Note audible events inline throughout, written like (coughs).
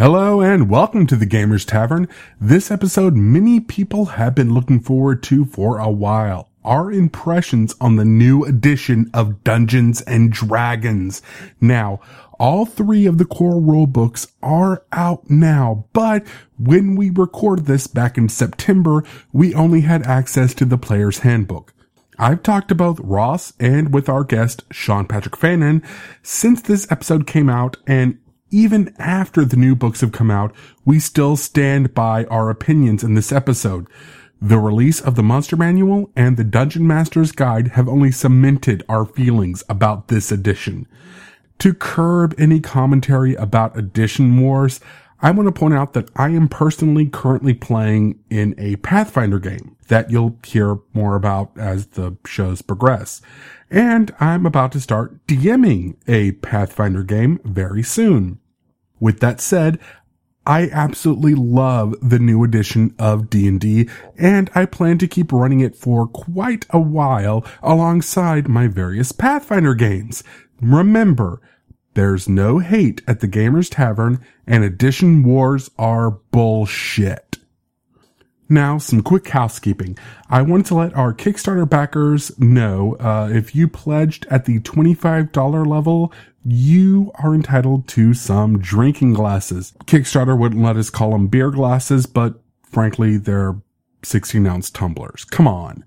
Hello and welcome to the Gamers Tavern. This episode many people have been looking forward to for a while. Our impressions on the new edition of Dungeons and Dragons. Now, all three of the core rulebooks are out now, but when we recorded this back in September, we only had access to the player's handbook. I've talked to both Ross and with our guest, Sean Patrick Fannon, since this episode came out, and even after the new books have come out, we still stand by our opinions in this episode. The release of the Monster Manual and the Dungeon Master's Guide have only cemented our feelings about this edition. To curb any commentary about edition wars, I want to point out that I am personally currently playing in a Pathfinder game that you'll hear more about as the shows progress. And I'm about to start DMing a Pathfinder game very soon. With that said, I absolutely love the new edition of D&D and I plan to keep running it for quite a while alongside my various Pathfinder games. Remember, there's no hate at the Gamers Tavern and edition wars are bullshit. Now, some quick housekeeping. I want to let our Kickstarter backers know uh, if you pledged at the $25 level, you are entitled to some drinking glasses. Kickstarter wouldn't let us call them beer glasses, but frankly, they're 16 ounce tumblers. Come on.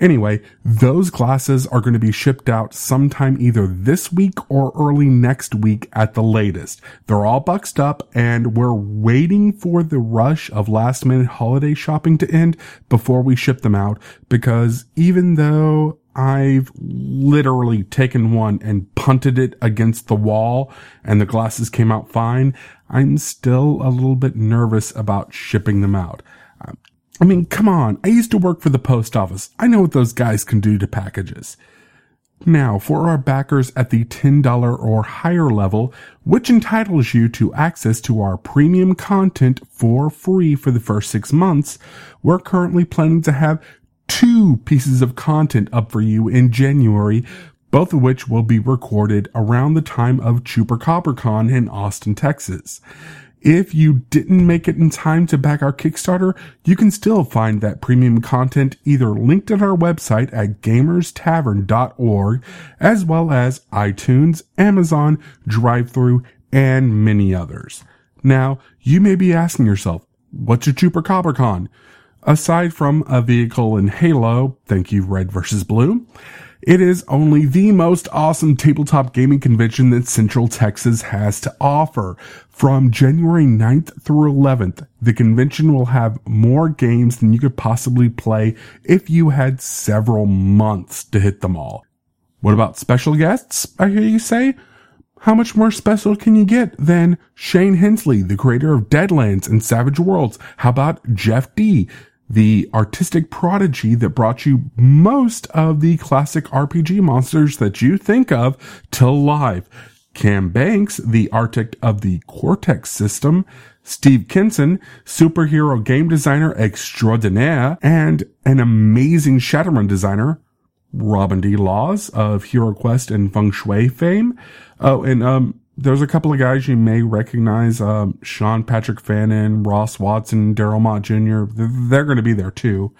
Anyway, those glasses are going to be shipped out sometime either this week or early next week at the latest. They're all boxed up and we're waiting for the rush of last minute holiday shopping to end before we ship them out because even though I've literally taken one and punted it against the wall and the glasses came out fine, I'm still a little bit nervous about shipping them out. I mean, come on. I used to work for the post office. I know what those guys can do to packages. Now, for our backers at the $10 or higher level, which entitles you to access to our premium content for free for the first six months, we're currently planning to have two pieces of content up for you in January, both of which will be recorded around the time of ChupacabraCon in Austin, Texas. If you didn't make it in time to back our Kickstarter, you can still find that premium content either linked at our website at gamerstavern.org, as well as iTunes, Amazon, DriveThru, and many others. Now, you may be asking yourself, what's a ChupacabraCon? Aside from a vehicle in Halo, thank you, Red versus Blue, it is only the most awesome tabletop gaming convention that Central Texas has to offer. From January 9th through 11th, the convention will have more games than you could possibly play if you had several months to hit them all. What about special guests? I hear you say. How much more special can you get than Shane Hensley, the creator of Deadlands and Savage Worlds? How about Jeff Dee, the artistic prodigy that brought you most of the classic RPG monsters that you think of to life. Cam Banks, the architect of the Cortex system, Steve Kenson, superhero game designer extraordinaire, and an amazing Shadowrun designer, Robin D. Laws of HeroQuest and Feng Shui fame. Oh, and um, there's a couple of guys you may recognize, um, Sean Patrick Fannon, Ross Watson, Daryl Mott Jr. They're going to be there too.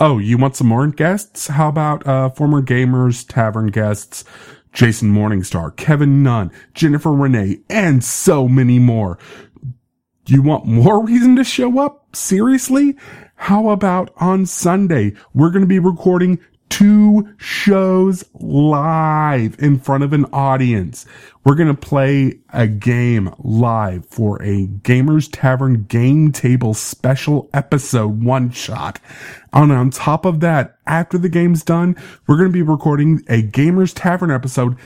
Oh, you want some more guests? How about, uh, former gamers, tavern guests, Jason Morningstar, Kevin Nunn, Jennifer Renee, and so many more. You want more reason to show up? Seriously? How about on Sunday? We're going to be recording two shows live in front of an audience. We're going to play a game live for a Gamers Tavern game table special episode one shot. And on top of that, after the game's done, we're going to be recording a Gamers Tavern episode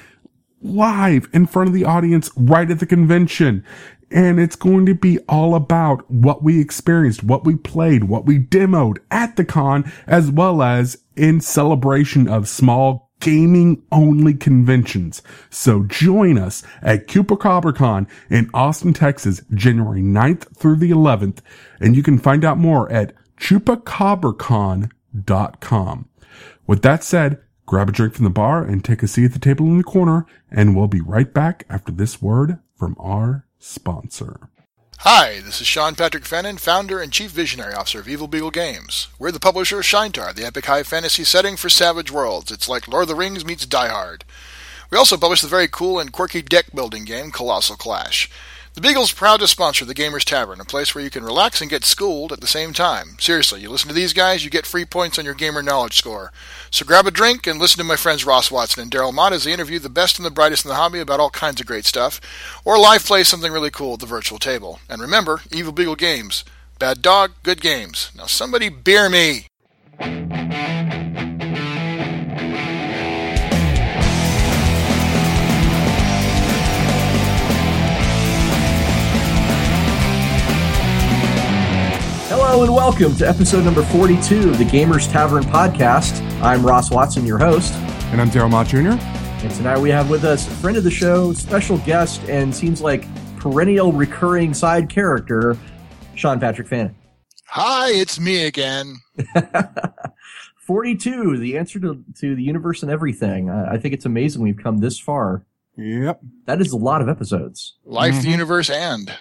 live in front of the audience right at the convention and it's going to be all about what we experienced, what we played, what we demoed at the con, as well as in celebration of small gaming only conventions. So join us at ChupacabraCon in Austin, Texas, January 9th through the 11th, and you can find out more at chupacabracon.com. With that said, grab a drink from the bar and take a seat at the table in the corner, and we'll be right back after this word from our sponsor. Hi, this is Sean Patrick Fannon, founder and chief visionary officer of Evil Beagle Games. We're the publisher of Shaintar, the epic high fantasy setting for Savage Worlds. It's like Lord of the Rings meets Die Hard. We also publish the very cool and quirky deck building game Colossal Clash. The Beagle's proud to sponsor the Gamers Tavern, a place where you can relax and get schooled at the same time. Seriously, you listen to these guys, you get free points on your gamer knowledge score. So grab a drink and listen to my friends Ross Watson and Daryl Mott as they interview the best and the brightest in the hobby about all kinds of great stuff, or live play something really cool at the virtual table. And remember, Evil Beagle Games. Bad dog, good games. Now somebody beer me. Hello and welcome to episode number 42 of the Gamers Tavern podcast. I'm Ross Watson, your host. And I'm Daryl Mott Jr. And tonight we have with us a friend of the show, special guest, and seems like perennial recurring side character, Sean Patrick Fannon. Hi, it's me again. (laughs) 42, the answer to, to the universe and everything. Uh, I think it's amazing we've come this far. Yep. That is a lot of episodes. Life, mm-hmm. the universe, and.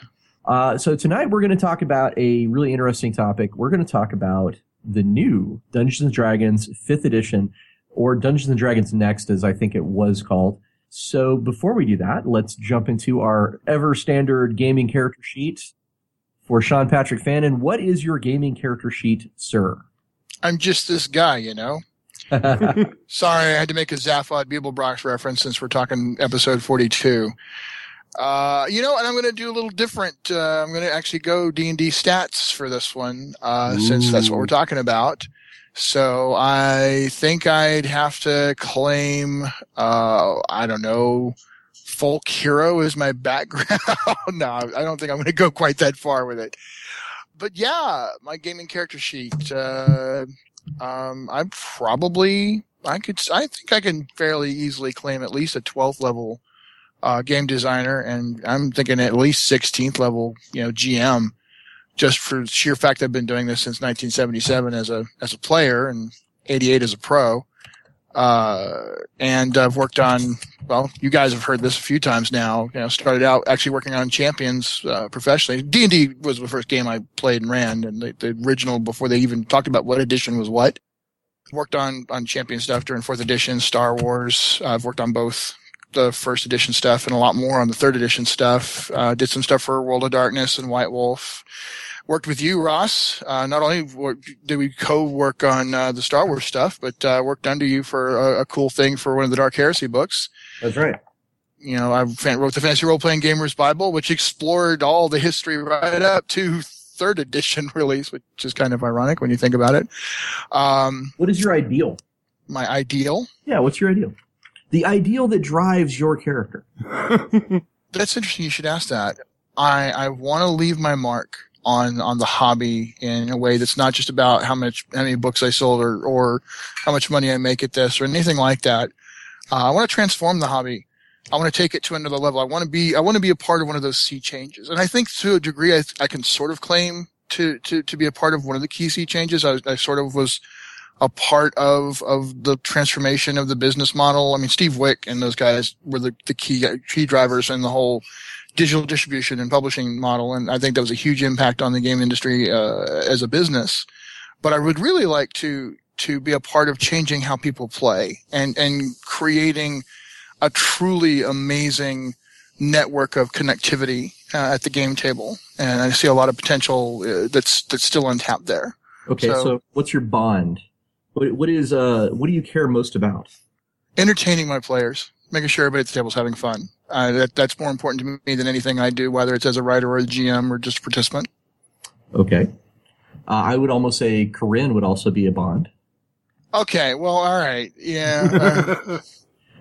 Uh, so tonight we're going to talk about a really interesting topic. We're going to talk about the new Dungeons and Dragons 5th edition or Dungeons and Dragons Next as I think it was called. So before we do that, let's jump into our ever standard gaming character sheet for Sean Patrick Fannon. What is your gaming character sheet, sir? I'm just this guy, you know. (laughs) Sorry, I had to make a Zaphod Beeblebrox reference since we're talking episode 42. Uh, you know, and I'm going to do a little different. Uh, I'm going to actually go D and D stats for this one, uh, since that's what we're talking about. So I think I'd have to claim, uh, I don't know, folk hero is my background. (laughs) no, I don't think I'm going to go quite that far with it. But yeah, my gaming character sheet. Uh, um, I probably, I could, I think I can fairly easily claim at least a 12th level uh, game designer, and I'm thinking at least 16th level, you know, GM, just for sheer fact I've been doing this since 1977 as a as a player and 88 as a pro. Uh, and I've worked on, well, you guys have heard this a few times now. You know, started out actually working on Champions uh, professionally. D and D was the first game I played and ran, and the, the original before they even talked about what edition was what. Worked on on Champion stuff during fourth edition, Star Wars. I've worked on both the first edition stuff and a lot more on the third edition stuff. Uh, did some stuff for World of Darkness and White Wolf. Worked with you, Ross. Uh, not only did we co-work on uh, the Star Wars stuff, but uh, worked under you for a, a, cool thing for one of the Dark Heresy books. That's right. You know, I wrote the Fantasy Role Playing Gamers Bible, which explored all the history right up to third edition (laughs) release, which is kind of ironic when you think about it. Um, what is your ideal? My ideal? Yeah, what's your ideal? The ideal that drives your character. (laughs) That's interesting. You should ask that. I, I want to leave my mark on, on the hobby in a way that's not just about how much, how many books I sold or, or how much money I make at this or anything like that. Uh, I want to transform the hobby. I want to take it to another level. I want to be, I want to be a part of one of those sea changes. And I think to a degree, I, I can sort of claim to, to, to be a part of one of the key sea changes. I, I sort of was, a part of of the transformation of the business model. I mean, Steve Wieck and those guys were the, the key key drivers in the whole digital distribution and publishing model, and I think that was a huge impact on the game industry uh, as a business. But I would really like to to be a part of changing how people play and and creating a truly amazing network of connectivity uh, at the game table. And I see a lot of potential uh, that's that's still untapped there. Okay, so, so what's your bond what, what is uh what do you care most about? Entertaining my players, making sure everybody at the table is having fun. Uh, that that's more important to me than anything I do, whether it's as a writer or a GM or just a participant. Okay, uh, I would almost say Corinne would also be a bond. Okay, well, all right, yeah. (laughs)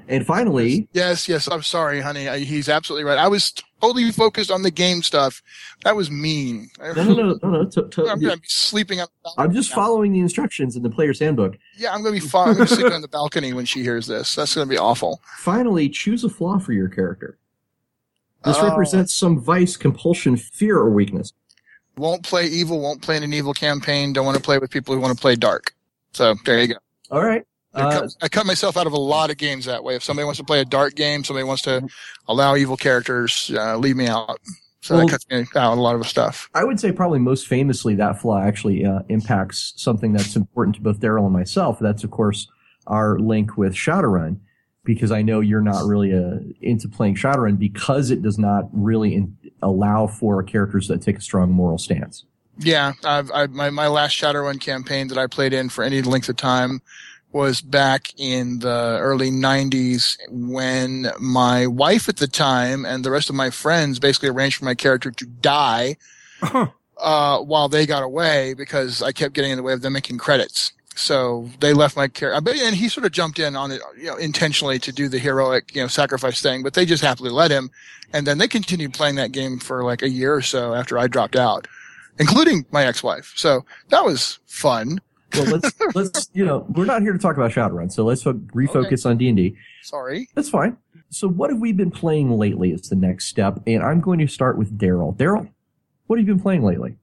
And finally, yes, yes, I'm sorry, honey. He's absolutely right. I was totally focused on the game stuff. That was mean. No, no, no, no. no to, to, I'm going to be sleeping on. I'm just now. following the instructions in the player's handbook. Yeah, I'm going to be I'm going on the balcony when she hears this. That's going to be awful. Finally, choose a flaw for your character. This oh. represents some vice, compulsion, fear, or weakness. Won't play evil. Won't play in an evil campaign. Don't want to play with people who want to play dark. So there you go. All right. I cut, uh, I cut, myself out of a lot of games that way. If somebody wants to play a dark game, somebody wants to allow evil characters, uh, leave me out. So well, that cuts me out a lot of stuff. I would say probably most famously that flaw actually uh, impacts something that's important to both Daryl and myself. That's of course our link with Shadowrun, because I know you're not really uh, into playing Shadowrun because it does not really in, allow for characters that take a strong moral stance. Yeah, I've, I, my my last Shadowrun campaign that I played in for any length of time was back in the early 90s when my wife at the time and the rest of my friends basically arranged for my character to die uh-huh. uh, while they got away because I kept getting in the way of them making credits. So they left my character, and he sort of jumped in on it, you know, intentionally to do the heroic, you know, sacrifice thing, but they just happily let him. And then they continued playing that game for like a year or so after I dropped out, including my ex-wife. So that was fun. Well, let's (laughs) let's you know we're not here to talk about Shadowrun, so let's refocus okay. on D and D. Sorry, that's fine. So, what have we been playing lately? Is the next step, and I'm going to start with Daryl. Daryl, what have you been playing lately?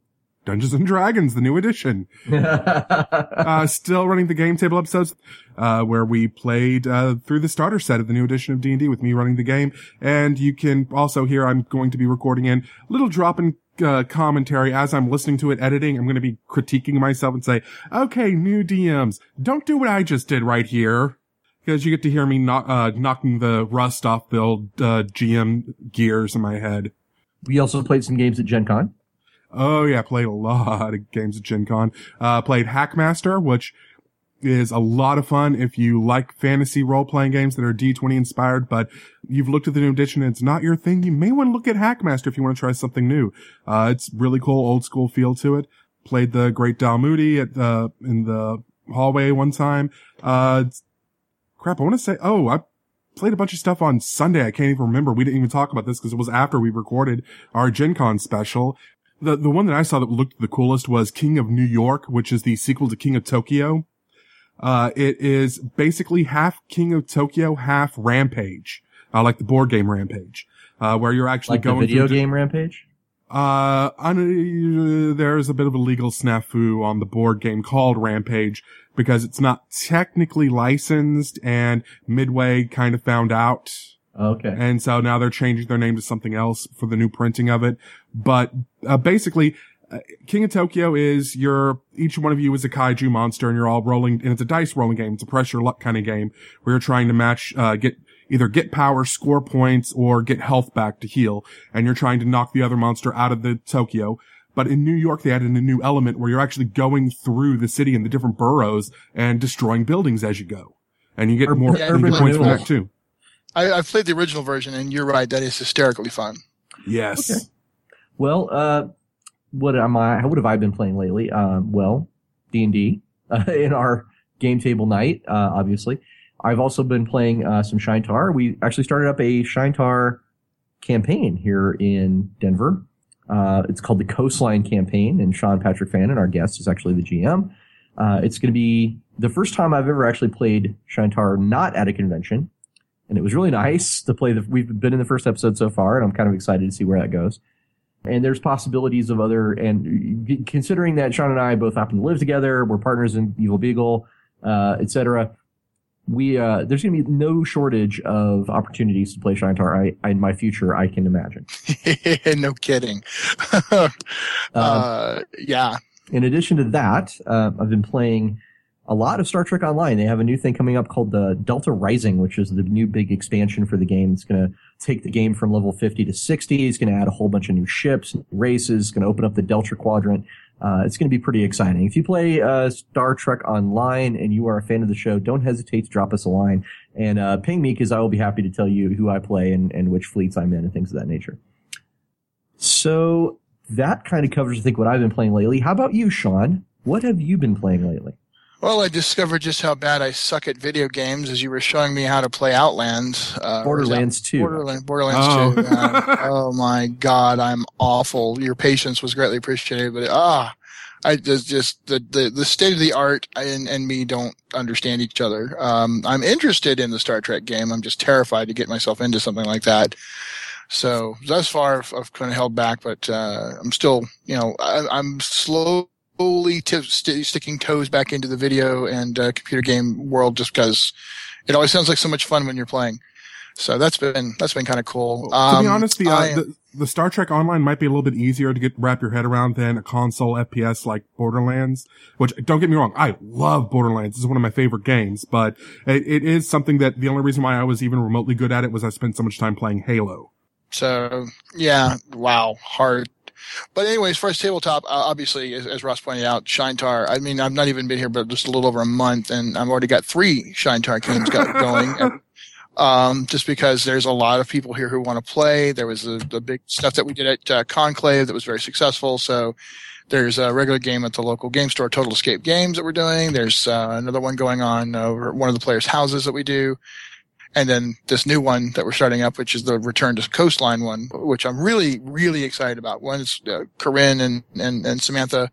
Dungeons and Dragons, the new edition. (laughs) uh, still running the game table episodes, uh, where we played, uh, through the starter set of the new edition of D&D with me running the game. And you can also hear I'm going to be recording in little drop in uh, commentary as I'm listening to it editing. I'm going to be critiquing myself and say, okay, new DMs, don't do what I just did right here. Because you get to hear me knock, uh, knocking the rust off the old, uh, GM gears in my head. We also played some games at Gen Con. Oh yeah, played a lot of games at Gen Con. Uh, played Hackmaster, which is a lot of fun if you like fantasy role playing games that are D20 inspired, but you've looked at the new edition and it's not your thing. You may want to look at Hackmaster if you want to try something new. Uh, it's really cool, old school feel to it. Played the Great Dalmuti at the, in the hallway one time. Uh, crap, I want to say, oh, I played a bunch of stuff on Sunday. I can't even remember. We didn't even talk about this because it was after we recorded our Gen Con special. The, the one that I saw that looked the coolest was King of New York, which is the sequel to King of Tokyo. Uh, it is basically half King of Tokyo, half Rampage, uh, like the board game Rampage, uh, where you're actually going. like going the video game Rampage. Uh, uh, there's a bit of a legal snafu on the board game called Rampage because it's not technically licensed and Midway kind of found out. Okay. And so now they're changing their name to something else for the new printing of it. But, uh, basically, uh, King of Tokyo is your, each one of you is a kaiju monster and you're all rolling, and it's a dice rolling game. It's a pressure luck kind of game where you're trying to match, uh, get, either get power, score points, or get health back to heal. And you're trying to knock the other monster out of the Tokyo. But in New York, they added a new element where you're actually going through the city and the different boroughs and destroying buildings as you go. And you get more yeah, points from that too. I, have played the original version, and you're right. That is hysterically fun. Yes. Okay. Well, uh, what am I? What have I been playing lately? Uh, well, D and D uh, (laughs) in our game table night, uh, obviously. I've also been playing uh, some Shaintar. We actually started up a Shaintar campaign here in Denver. Uh, it's called the Coastline Campaign, and Sean Patrick Fannon, our guest, is actually the GM. it's going to be the first time I've ever actually played Shaintar not at a convention and it was really nice to play the. We've been in the first episode so far, and I'm kind of excited to see where that goes. And there's possibilities of other, and considering that Sean and I both happen to live together, we're partners in Evil Beagle, uh, etc. We uh, there's going to be no shortage of opportunities to play Shaintar I, in my future. I can imagine. (laughs) no kidding. (laughs) um, uh, yeah. In addition to that, uh, I've been playing a lot of Star Trek Online. They have a new thing coming up called the Delta Rising, which is the new big expansion for the game. It's going to take the game from level 50 to 60. It's going to add a whole bunch of new ships, races. It's going to open up the Delta Quadrant. Uh, it's going to be pretty exciting. If you play uh, Star Trek Online and you are a fan of the show, don't hesitate to drop us a line and uh, ping me because I will be happy to tell you who I play and, and which fleets I'm in and things of that nature. So that kind of covers, I think, what I've been playing lately. How about you, Sean? What have you been playing lately? Well, I discovered just how bad I suck at video games as you were showing me how to play Outlands. Uh, Borderlands 2. Borderlands, Borderlands oh. 2. Uh, oh my God, I'm awful. Your patience was greatly appreciated, but ah, I just, just the, the, the state of the art and, and me don't understand each other. Um, I'm interested in the Star Trek game. I'm just terrified to get myself into something like that. So thus far, I've, I've kind of held back, but uh, I'm still, you know, I, I'm slow slowly t- st- sticking toes back into the video and uh, computer game world just because it always sounds like so much fun when you're playing. So that's been that's been kind of cool. Um, to be um, honest, the, uh, the, the Star Trek Online might be a little bit easier to get wrap your head around than a console FPS like Borderlands. Which don't get me wrong, I love Borderlands. It's one of my favorite games, but it, it is something that the only reason why I was even remotely good at it was I spent so much time playing Halo. So yeah, wow, hard. But anyways, for us tabletop, uh, obviously, as, as, Ross pointed out, Shaintar. I mean, I've not even been here, but just a little over a month, and I've already got three Shaintar games (laughs) going. um, just because there's a lot of people here who want to play. There was the, the big stuff that we did at uh, Conclave that was very successful. So there's a regular game at the local game store, Total Escape Games, that we're doing. There's uh, another one going on over one of the players' houses that we do. And then this new one that we're starting up, which is the Return to Coastline one, which I'm really, really excited about. One is uh, Corinne and, and, and Samantha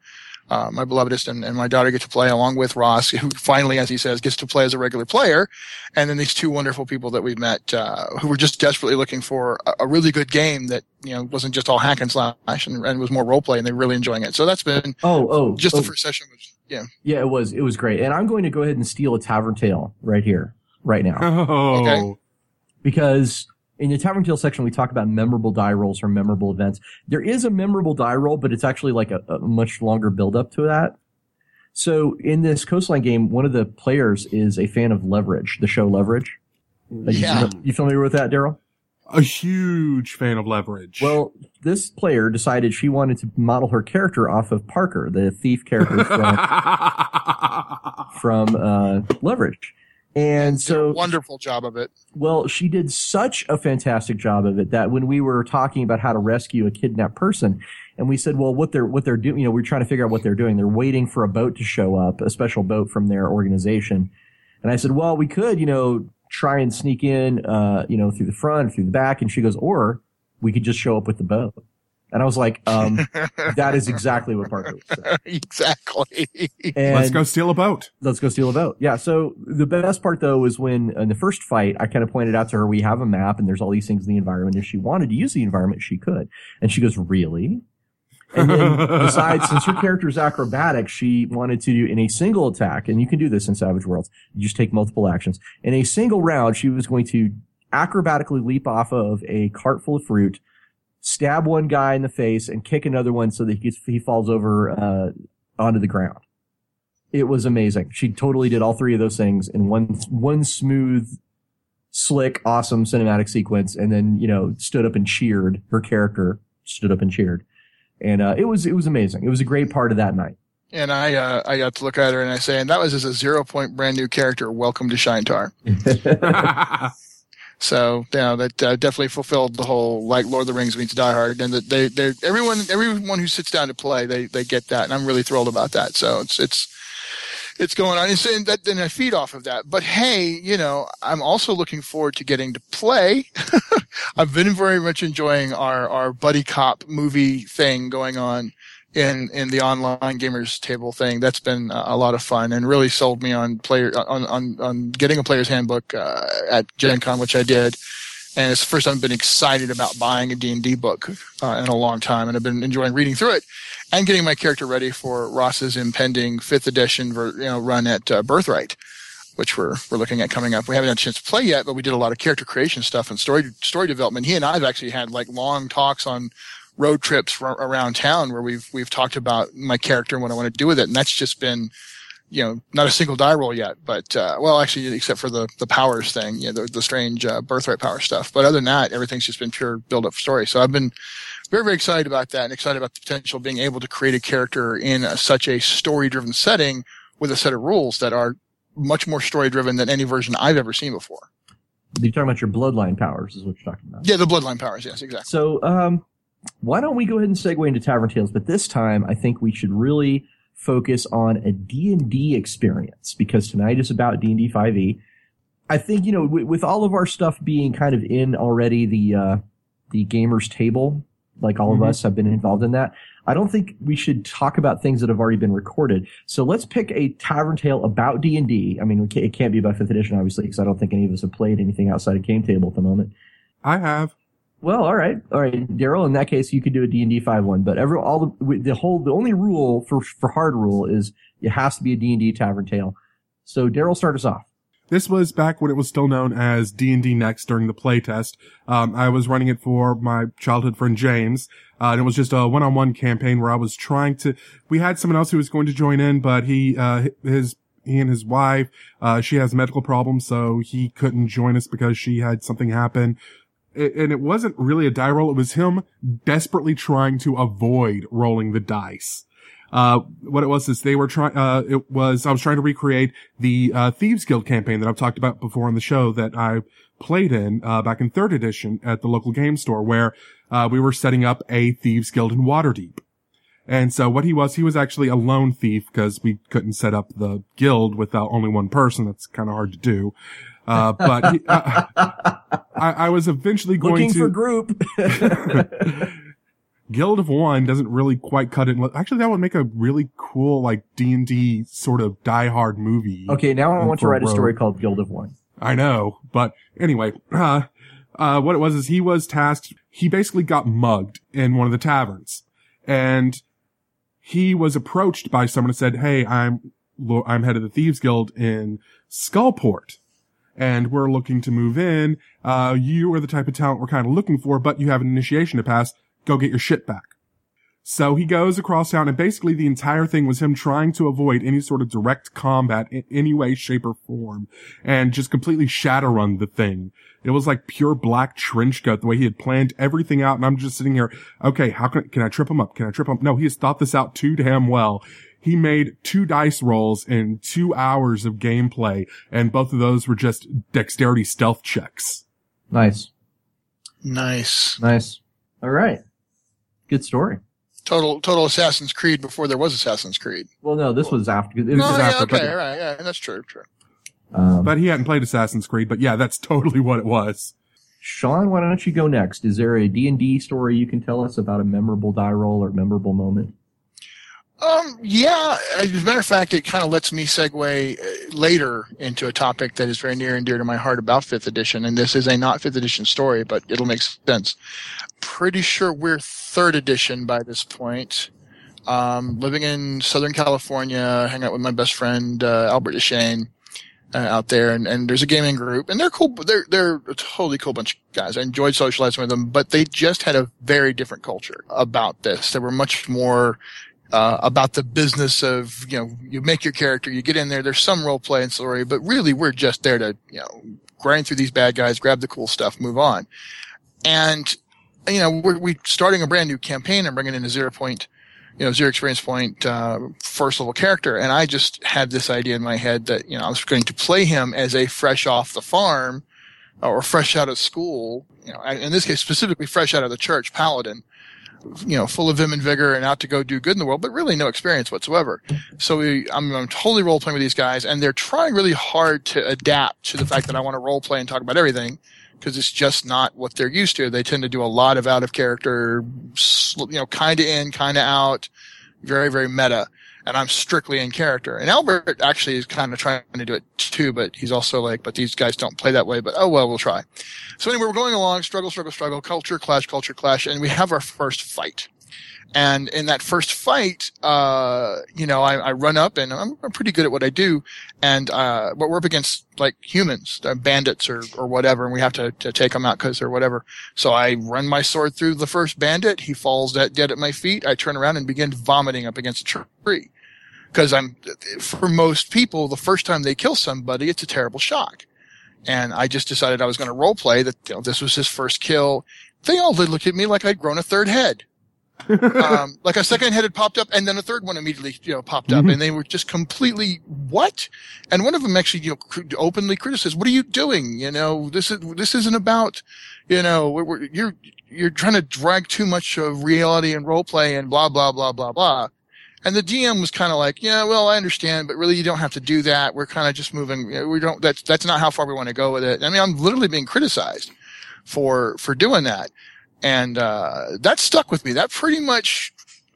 uh, my belovedest and, and, my daughter get to play along with Ross, who finally, as he says, gets to play as a regular player. And then these two wonderful people that we've met, uh, who were just desperately looking for a, a, really good game that, you know, wasn't just all hack and slash and, and was more role play and they're really enjoying it. So that's been, oh, oh, just oh. the first session was, yeah. Yeah, it was, it was great. And I'm going to go ahead and steal a Tavern Tale right here, right now. Oh. Okay. Because in the Tavern Tale section, we talk about memorable die rolls from memorable events. There is a memorable die roll, but it's actually like a, a much longer build up to that. So in this coastline game, one of the players is a fan of Leverage, the show Leverage. Yeah. You, you familiar with that, Daryl? A huge fan of Leverage. Well, this player decided she wanted to model her character off of Parker, the thief character from, (laughs) from uh, Leverage. And so wonderful job of it. Well, she did such a fantastic job of it that when we were talking about how to rescue a kidnapped person, and we said, well, what they're what they're doing, you know, we're trying to figure out what they're doing. They're waiting for a boat to show up, a special boat from their organization. And I said, well, we could, you know, try and sneak in, uh, you know, through the front, through the back. And she goes, or we could just show up with the boat. And I was like, um, (laughs) that is exactly what Parker said. (laughs) exactly. And let's go steal a boat. Let's go steal a boat. Yeah. So the best part though is when in the first fight, I kind of pointed out to her, we have a map and there's all these things in the environment. If she wanted to use the environment, she could. And she goes, really? And then (laughs) besides, since her character is acrobatic, she wanted to do in a single attack, and you can do this in Savage Worlds. You just take multiple actions. In a single round, she was going to acrobatically leap off of a cart full of fruit, stab one guy in the face and kick another one so that he gets, he falls over uh, onto the ground. It was amazing. She totally did all three of those things in one one smooth, slick, awesome cinematic sequence, and then you know stood up and cheered. Her character stood up and cheered, and uh, it was it was amazing. It was a great part of that night. And I uh, I got to look at her and I say, and that was as a zero point brand new character. Welcome to Shaintar. (laughs) (laughs) So know that uh, definitely fulfilled the whole like Lord of the Rings meets Die Hard, and they they everyone everyone who sits down to play they they get that, and I'm really thrilled about that. So it's it's it's going on, and that then I feed off of that. But hey, you know, I'm also looking forward to getting to play. (laughs) I've been very much enjoying our our buddy cop movie thing going on in in the online gamers table thing. That's been a lot of fun and really sold me on player on on, on getting a player's handbook uh, at Gen Con, which I did. And it's the first time I've been excited about buying a D&D book uh, in a long time, and I've been enjoying reading through it and getting my character ready for Ross's impending fifth edition, you know, run at uh, Birthright, which we're we're looking at coming up. We haven't had a chance to play yet, but we did a lot of character creation stuff and story story development. He and I have actually had like long talks on road trips around town where we've we've talked about my character and what I want to do with it, and that's just been you know not a single die roll yet, but uh, well actually except for the the powers thing, you know the, the strange uh, birthright power stuff. But other than that, everything's just been pure build up story. So I've been very very excited about that and excited about the potential of being able to create a character in a, such a story driven setting with a set of rules that are much more story driven than any version I've ever seen before. You're talking about your bloodline powers, is what you're talking about. Yeah, the bloodline powers. Yes, exactly. So, um, why don't we go ahead and segue into Tavern Tales? But this time, I think we should really focus on a D&D experience because tonight is about D&D 5e. I think, you know, with, with all of our stuff being kind of in already the, uh, the gamers table, like all mm-hmm. of us have been involved in that. I don't think we should talk about things that have already been recorded. So let's pick a tavern tale about D&D. I mean, it can't be about 5th edition, obviously, because I don't think any of us have played anything outside of Game Table at the moment. I have. Well, all right, all right, Daryl. In that case, you could do a D and D five one. But every all the the whole the only rule for for hard rule is it has to be a D and D tavern tale. So Daryl, start us off. This was back when it was still known as D&D Next during the playtest. Um, I was running it for my childhood friend James. Uh, and it was just a one-on-one campaign where I was trying to, we had someone else who was going to join in, but he, uh, his, he and his wife, uh, she has medical problems, so he couldn't join us because she had something happen. And it wasn't really a die roll. It was him desperately trying to avoid rolling the dice. Uh, what it was is they were trying, uh, it was, I was trying to recreate the, uh, Thieves Guild campaign that I've talked about before on the show that I played in, uh, back in third edition at the local game store where, uh, we were setting up a Thieves Guild in Waterdeep. And so what he was, he was actually a lone thief because we couldn't set up the guild without only one person. That's kind of hard to do. Uh, but he, uh, I, I, was eventually going to- Looking to for group. (laughs) Guild of One doesn't really quite cut it. Actually, that would make a really cool, like D and D sort of Die Hard movie. Okay, now I want to write a story called Guild of One. I know, but anyway, uh, uh, what it was is he was tasked. He basically got mugged in one of the taverns, and he was approached by someone and said, "Hey, I'm I'm head of the Thieves Guild in Skullport." And we're looking to move in. Uh, you are the type of talent we're kind of looking for, but you have an initiation to pass go get your shit back. So he goes across town and basically the entire thing was him trying to avoid any sort of direct combat in any way, shape or form and just completely shatter shadowrun the thing. It was like pure black trench coat, the way he had planned everything out. And I'm just sitting here. Okay. How can, can I trip him up? Can I trip him up? No, he has thought this out too damn well. He made two dice rolls in two hours of gameplay and both of those were just dexterity stealth checks. Nice. Nice. Nice. All right. Good story. Total total Assassin's Creed before there was Assassin's Creed. Well, no, this was after. It was no, just yeah, after, okay, but, right, yeah, that's true, true. Um, But he hadn't played Assassin's Creed, but yeah, that's (laughs) totally what it was. Sean, why don't you go next? Is there a D and D story you can tell us about a memorable die roll or memorable moment? Um, yeah, as a matter of fact, it kind of lets me segue uh, later into a topic that is very near and dear to my heart about fifth edition, and this is a not fifth edition story, but it'll make sense. Pretty sure we're third edition by this point. Um, living in Southern California, hang out with my best friend uh, Albert Deshane uh, out there, and, and there's a gaming group, and they're cool. They're they're a totally cool bunch of guys. I enjoyed socializing with them, but they just had a very different culture about this. They were much more uh, about the business of you know you make your character, you get in there. There's some role play and story, but really we're just there to you know grind through these bad guys, grab the cool stuff, move on. And you know we're we starting a brand new campaign and bringing in a zero point, you know zero experience point uh, first level character, and I just had this idea in my head that you know I was going to play him as a fresh off the farm or fresh out of school, you know, in this case specifically fresh out of the church paladin you know, full of vim and vigor and out to go do good in the world, but really no experience whatsoever. So we, I'm, I'm totally role playing with these guys and they're trying really hard to adapt to the fact that I want to role play and talk about everything because it's just not what they're used to. They tend to do a lot of out of character, you know, kind of in, kind of out, very, very meta. And I'm strictly in character. And Albert actually is kind of trying to do it too, but he's also like, but these guys don't play that way, but oh well, we'll try. So anyway, we're going along, struggle, struggle, struggle, culture clash, culture clash, and we have our first fight. And in that first fight, uh, you know, I, I run up and I'm, I'm, pretty good at what I do. And, uh, but we're up against like humans, uh, bandits or, or whatever, and we have to, to take them out because they're whatever. So I run my sword through the first bandit. He falls dead, at my feet. I turn around and begin vomiting up against a tree. Cause I'm, for most people, the first time they kill somebody, it's a terrible shock. And I just decided I was going to role play that you know, this was his first kill. They all looked at me like I'd grown a third head um, like a second head had popped up and then a third one immediately, you know, popped up mm-hmm. and they were just completely what? And one of them actually, you know, cr- openly criticized, what are you doing? You know, this is, this isn't about, you know, we're, we're, you're, you're trying to drag too much of reality and role play and blah, blah, blah, blah, blah. And the DM was kind of like, yeah, well, I understand, but really you don't have to do that. We're kind of just moving. We don't, that's, that's not how far we want to go with it. I mean, I'm literally being criticized for, for doing that and uh, that stuck with me. That pretty much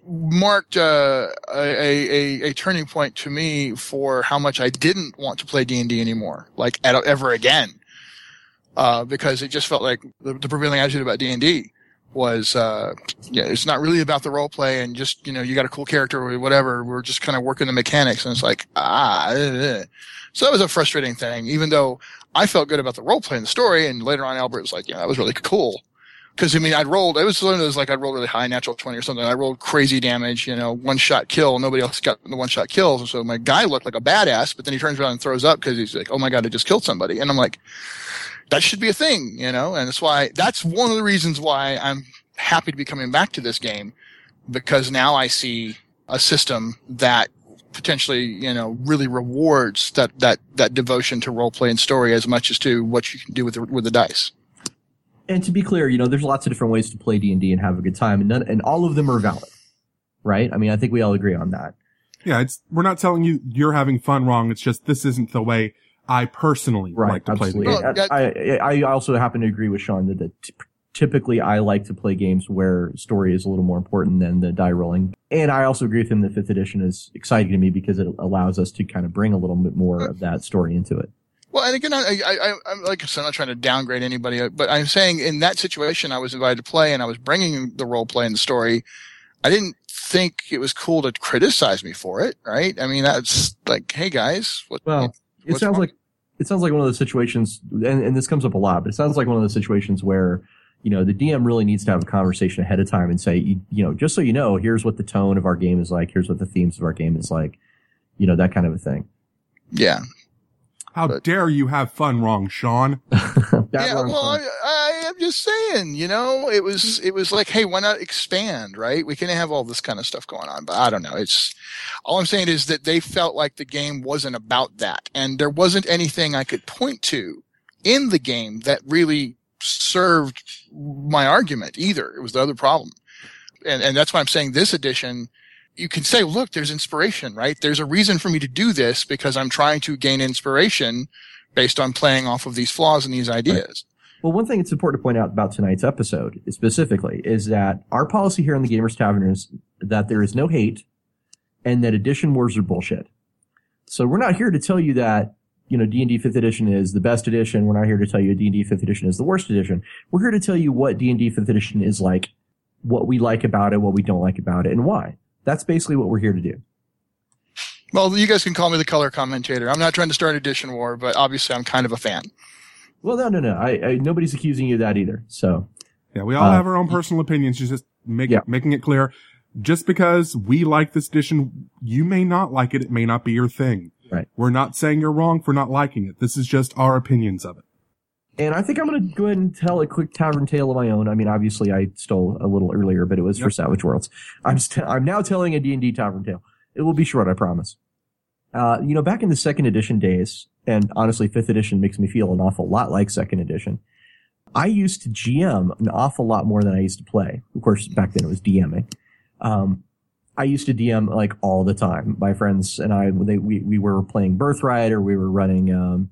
marked uh, a, a, a turning point to me for how much I didn't want to play D and D anymore, like ever again, uh, because it just felt like the, the prevailing attitude about D and D was uh yeah it's not really about the role play and just you know you got a cool character or whatever we're just kind of working the mechanics and it's like ah eh, eh. so that was a frustrating thing even though i felt good about the role play and the story and later on albert was like yeah that was really cool because i mean i'd rolled it was one of those like i'd rolled really high natural 20 or something. I rolled crazy damage you know one shot kill. Nobody else got the one shot kills. And so my guy looked like a badass but then he turns around and throws up because he's like oh my god i just killed somebody. And i'm like that should be a thing, you know, and that's why, that's one of the reasons why I'm happy to be coming back to this game because now I see a system that potentially, you know, really rewards that, that, that devotion to role play and story as much as to what you can do with the, with the dice. And to be clear, you know, there's lots of different ways to play D and D and have a good time, and none, and all of them are valid, right? I mean, I think we all agree on that. Yeah, it's we're not telling you you're having fun wrong. It's just this isn't the way I personally right, like to absolutely. play the game. I, I, I also happen to agree with Sean that, that t- typically I like to play games where story is a little more important than the die rolling. And I also agree with him that fifth edition is exciting to me because it allows us to kind of bring a little bit more of that story into it. Well, and again, I, I, I'm like I said, I'm not trying to downgrade anybody, but I'm saying in that situation, I was invited to play and I was bringing the role play and the story. I didn't think it was cool to criticize me for it, right? I mean, that's like, hey guys, what? Well, it sounds wrong? like it sounds like one of those situations, and, and this comes up a lot, but it sounds like one of those situations where you know the DM really needs to have a conversation ahead of time and say, you, you know, just so you know, here's what the tone of our game is like, here's what the themes of our game is like, you know, that kind of a thing. yeah, How but- dare you have fun wrong, Sean? (laughs) Yeah. wrong Well, fun. I, I am just saying, you know, it was it was like, hey, why not expand, right? We can have all this kind of stuff going on, but I don't know. It's all I'm saying is that they felt like the game wasn't about that, and there wasn't anything I could point to in the game that really served my argument either. It was the other problem, and and that's why I'm saying this edition. You can say, look, there's inspiration, right? There's a reason for me to do this because I'm trying to gain inspiration based on playing off of these flaws and these ideas. Well, one thing it's important to point out about tonight's episode specifically is that our policy here in the Gamers Tavern is that there is no hate and that edition wars are bullshit. So we're not here to tell you that, you know, D&D 5th edition is the best edition. We're not here to tell you D&D 5th edition is the worst edition. We're here to tell you what D&D 5th edition is like, what we like about it, what we don't like about it, and why. That's basically what we're here to do. Well, you guys can call me the color commentator. I'm not trying to start an edition war, but obviously I'm kind of a fan. Well, no, no, no. I, I nobody's accusing you of that either. So, Yeah, we all Uh, have our own personal opinions. Just just make Yeah. making it clear. Just because we like this edition, you may not like it. It may not be your thing. Right. We're not saying you're wrong for not liking it. This is just our opinions of it. And I think I'm going to go ahead and tell a quick tavern tale of my own. I mean, obviously I stole a little earlier, but it was for Savage Worlds. I'm st- I'm now telling a D&D tavern tale. It will be short, I promise. Uh, you know, back in the second edition days, and honestly, fifth edition makes me feel an awful lot like second edition. I used to GM an awful lot more than I used to play. Of course, back then it was DMing. Um, I used to DM like all the time. My friends and I, they, we, we were playing Birthright or we were running, um,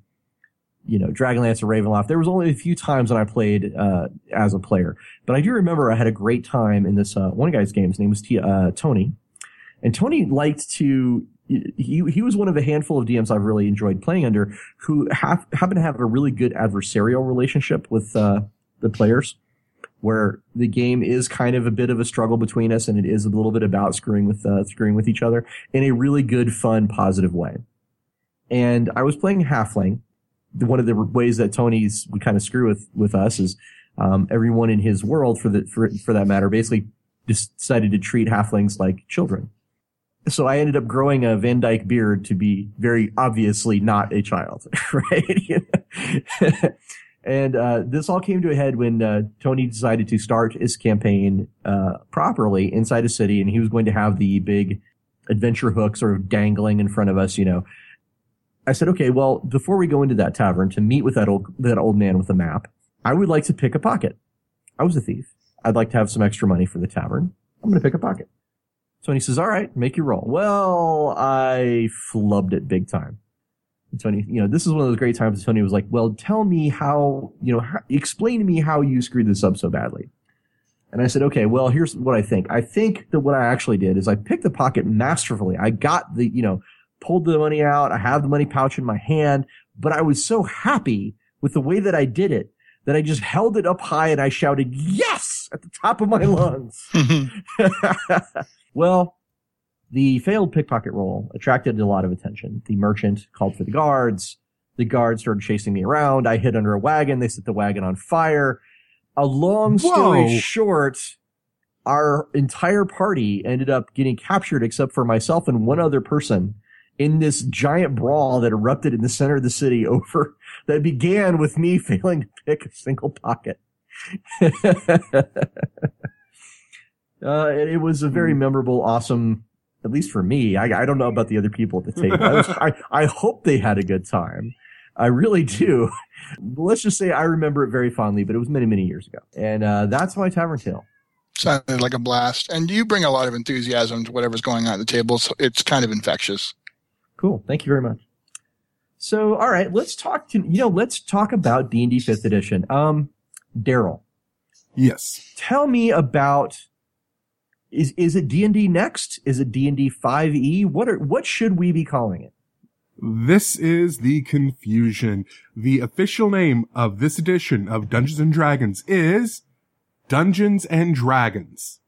you know, Dragonlance or Ravenloft. There was only a few times when I played, uh, as a player, but I do remember I had a great time in this, uh, one guy's game. His name was T- uh, Tony. And Tony liked to, he, he was one of a handful of DMs I've really enjoyed playing under who have, happen to have a really good adversarial relationship with, uh, the players where the game is kind of a bit of a struggle between us and it is a little bit about screwing with, uh, screwing with each other in a really good, fun, positive way. And I was playing Halfling. One of the ways that Tony's would kind of screw with, with us is, um, everyone in his world for the, for, for that matter, basically decided to treat halflings like children. So I ended up growing a Van Dyke beard to be very obviously not a child, (laughs) right? (laughs) and uh, this all came to a head when uh, Tony decided to start his campaign uh, properly inside a city, and he was going to have the big adventure hook sort of dangling in front of us, you know. I said, okay, well, before we go into that tavern to meet with that old that old man with the map, I would like to pick a pocket. I was a thief. I'd like to have some extra money for the tavern. I'm going to pick a pocket. Tony says, all right, make your roll. Well, I flubbed it big time. And Tony, you know, this is one of those great times. Tony was like, well, tell me how, you know, how, explain to me how you screwed this up so badly. And I said, okay, well, here's what I think. I think that what I actually did is I picked the pocket masterfully. I got the, you know, pulled the money out. I have the money pouch in my hand, but I was so happy with the way that I did it that I just held it up high and I shouted, yes! at the top of my lungs. (laughs) (laughs) well, the failed pickpocket roll attracted a lot of attention. The merchant called for the guards. The guards started chasing me around. I hid under a wagon. They set the wagon on fire. A long story Whoa. short, our entire party ended up getting captured except for myself and one other person in this giant brawl that erupted in the center of the city (laughs) over that began with me failing to pick a single pocket. (laughs) uh, it, it was a very memorable, awesome, at least for me. I, I don't know about the other people at the table. I, was, (laughs) I, I hope they had a good time. I really do. Let's just say I remember it very fondly, but it was many, many years ago. And uh, that's my tavern tale. Sounded like a blast. And you bring a lot of enthusiasm to whatever's going on at the table. So it's kind of infectious. Cool. Thank you very much. So, all right, let's talk to you know, let's talk about D and D Fifth Edition. Um, Daryl, Yes. tell me about is is it D and D next? Is it D and D five E? What are what should we be calling it? This is the confusion. The official name of this edition of Dungeons and Dragons is Dungeons and Dragons.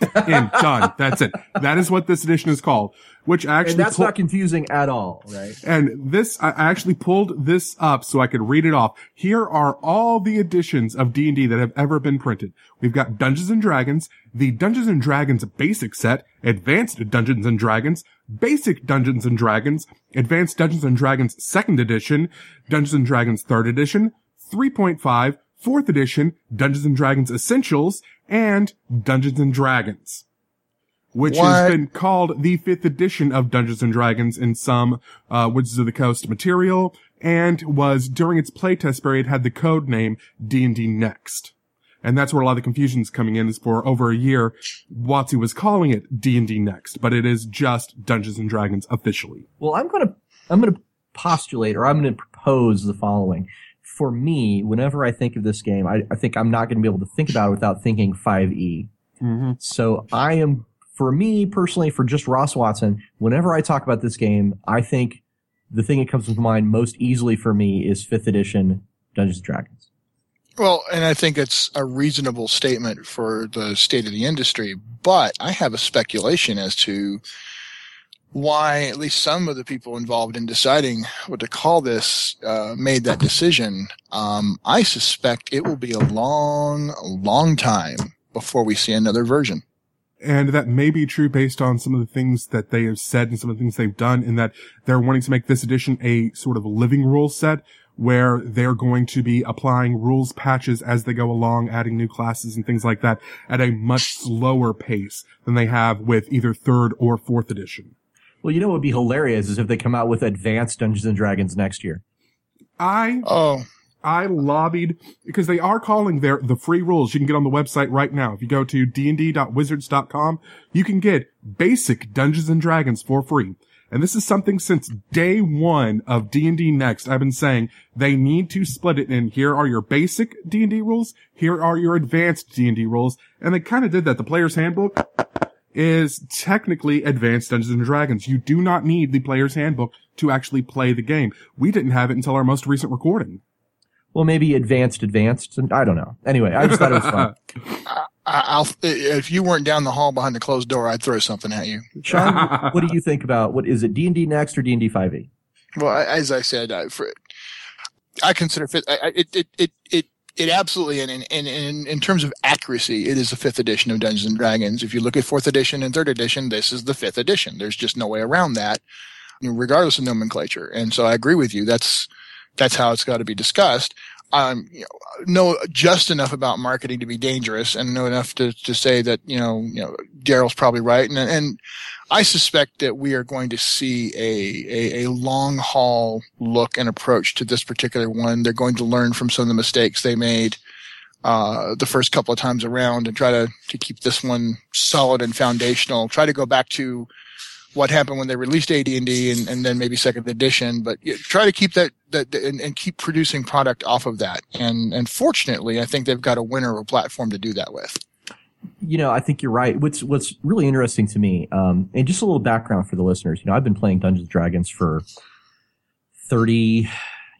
And done. That's it. That is what this edition is called, which actually and that's pull- not confusing at all, right? And this, I I actually pulled this up so I could read it off. Here are all the editions of D&D that have ever been printed. We've got Dungeons and Dragons, the Dungeons and Dragons basic set, Advanced Dungeons and Dragons, Basic Dungeons and Dragons, Advanced Dungeons and Dragons second edition, Dungeons and Dragons third edition, 3.5, fourth edition, Dungeons and Dragons Essentials, and Dungeons and Dragons which What? has been called the fifth edition of Dungeons and Dragons in some uh, Wizards of the Coast material, and was during its playtest period had the code name D and D Next, and that's where a lot of the confusion is coming in. Is for over a year, WotC was calling it D and D Next, but it is just Dungeons and Dragons officially. Well, I'm gonna I'm gonna postulate or I'm gonna propose the following. For me, whenever I think of this game, I, I think I'm not gonna be able to think about it without thinking five E. Mm-hmm. So I am, for me personally, for just Ross Watson, whenever I talk about this game, I think the thing that comes to mind most easily for me is fifth edition Dungeons and Dragons. Well, and I think it's a reasonable statement for the state of the industry, but I have a speculation as to why at least some of the people involved in deciding what to call this uh, made that decision. Um, I suspect it will be a long, long time before we see another version. And that may be true based on some of the things that they have said and some of the things they've done in that they're wanting to make this edition a sort of living rule set where they're going to be applying rules patches as they go along, adding new classes and things like that at a much slower pace than they have with either third or fourth edition. Well, you know what would be hilarious is if they come out with advanced Dungeons and Dragons next year. I Oh, I lobbied because they are calling their the free rules. You can get on the website right now. If you go to dnd.wizards.com, you can get basic Dungeons and Dragons for free. And this is something since day one of D&D Next, I've been saying they need to split it in. Here are your basic D&D rules. Here are your advanced D&D rules. And they kind of did that. The player's handbook is technically advanced Dungeons and Dragons. You do not need the player's handbook to actually play the game. We didn't have it until our most recent recording. Well, maybe advanced, advanced. I don't know. Anyway, I just thought it was fun. (laughs) I, I'll, if you weren't down the hall behind the closed door, I'd throw something at you. Sean, (laughs) what do you think about what is it? D and D next or D and D five E? Well, as I said, I, for, I consider fifth. I, I- it, it, it, it, it absolutely, and in, in, in, in terms of accuracy, it is the fifth edition of Dungeons and Dragons. If you look at fourth edition and third edition, this is the fifth edition. There's just no way around that, regardless of nomenclature. And so I agree with you. That's that's how it's got to be discussed. Um, you know, know just enough about marketing to be dangerous, and know enough to, to say that you know, you know, Daryl's probably right, and and I suspect that we are going to see a, a, a long haul look and approach to this particular one. They're going to learn from some of the mistakes they made uh, the first couple of times around and try to, to keep this one solid and foundational. Try to go back to what happened when they released AD&D and, and then maybe second edition, but try to keep that, that and, and keep producing product off of that. And, and fortunately, I think they've got a winner of a platform to do that with. You know, I think you're right. What's what's really interesting to me, um, and just a little background for the listeners. You know, I've been playing Dungeons and Dragons for thirty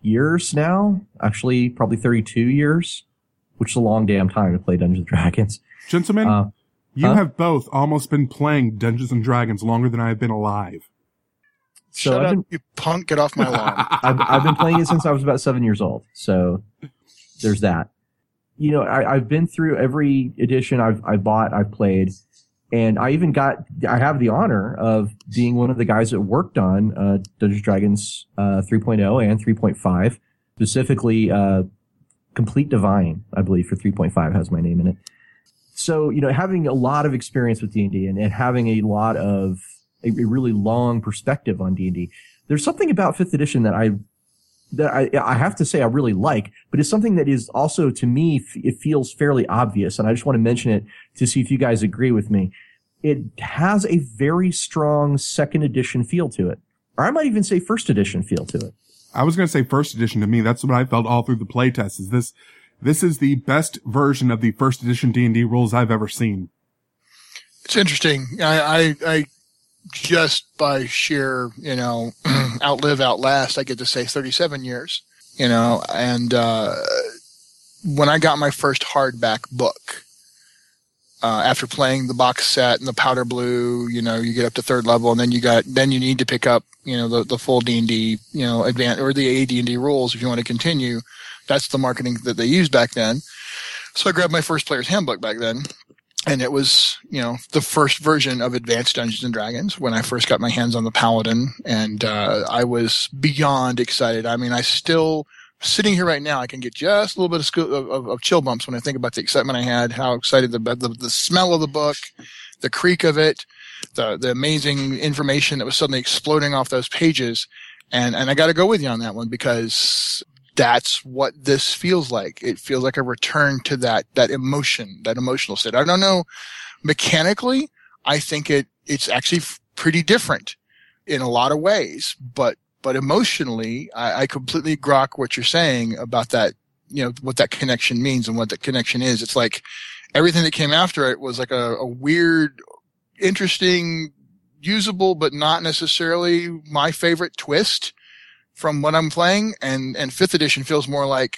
years now. Actually, probably thirty-two years, which is a long damn time to play Dungeons and Dragons. Gentlemen, Uh, you huh? have both almost been playing Dungeons and Dragons longer than I have been alive. So Shut I've up, been- you punk! Get off my lawn. (laughs) I've, I've been playing it since I was about seven years old. So there's that. You know, I, I've been through every edition I've, I bought, I've played, and I even got, I have the honor of being one of the guys that worked on, uh, Dungeons Dragons, uh, 3.0 and 3.5, specifically, uh, Complete Divine, I believe for 3.5 has my name in it. So, you know, having a lot of experience with D&D and, and having a lot of, a, a really long perspective on D&D, there's something about fifth edition that I that I, I have to say I really like, but it's something that is also to me f- it feels fairly obvious, and I just want to mention it to see if you guys agree with me. It has a very strong second edition feel to it, or I might even say first edition feel to it. I was going to say first edition to me. That's what I felt all through the playtest is this, this is the best version of the first edition D&D rules I've ever seen. It's interesting. I, I, I just by sheer, you know, (clears throat) outlive, outlast, I get to say 37 years, you know, and, uh, when I got my first hardback book, uh, after playing the box set and the powder blue, you know, you get up to third level and then you got, then you need to pick up, you know, the, the full D&D, you know, advanced or the AD&D rules if you want to continue. That's the marketing that they used back then. So I grabbed my first player's handbook back then and it was you know the first version of advanced dungeons and dragons when i first got my hands on the paladin. And uh, i was beyond excited. I mean i still sitting here right now i can get just a little bit of, of, of chill bumps when i think about the excitement i had how excited the, the the smell of the book the creak of it the the amazing information that was suddenly exploding off those pages. And and i got to go with you on that one because that's what this feels like. It feels like a return to that, that emotion, that emotional state. I don't know mechanically. I think it, it's actually pretty different in a lot of ways, but, but emotionally, I, I completely grok what you're saying about that, you know, what that connection means and what that connection is. It's like everything that came after it was like a, a weird, interesting, usable, but not necessarily my favorite twist from what I'm playing, and and fifth edition feels more like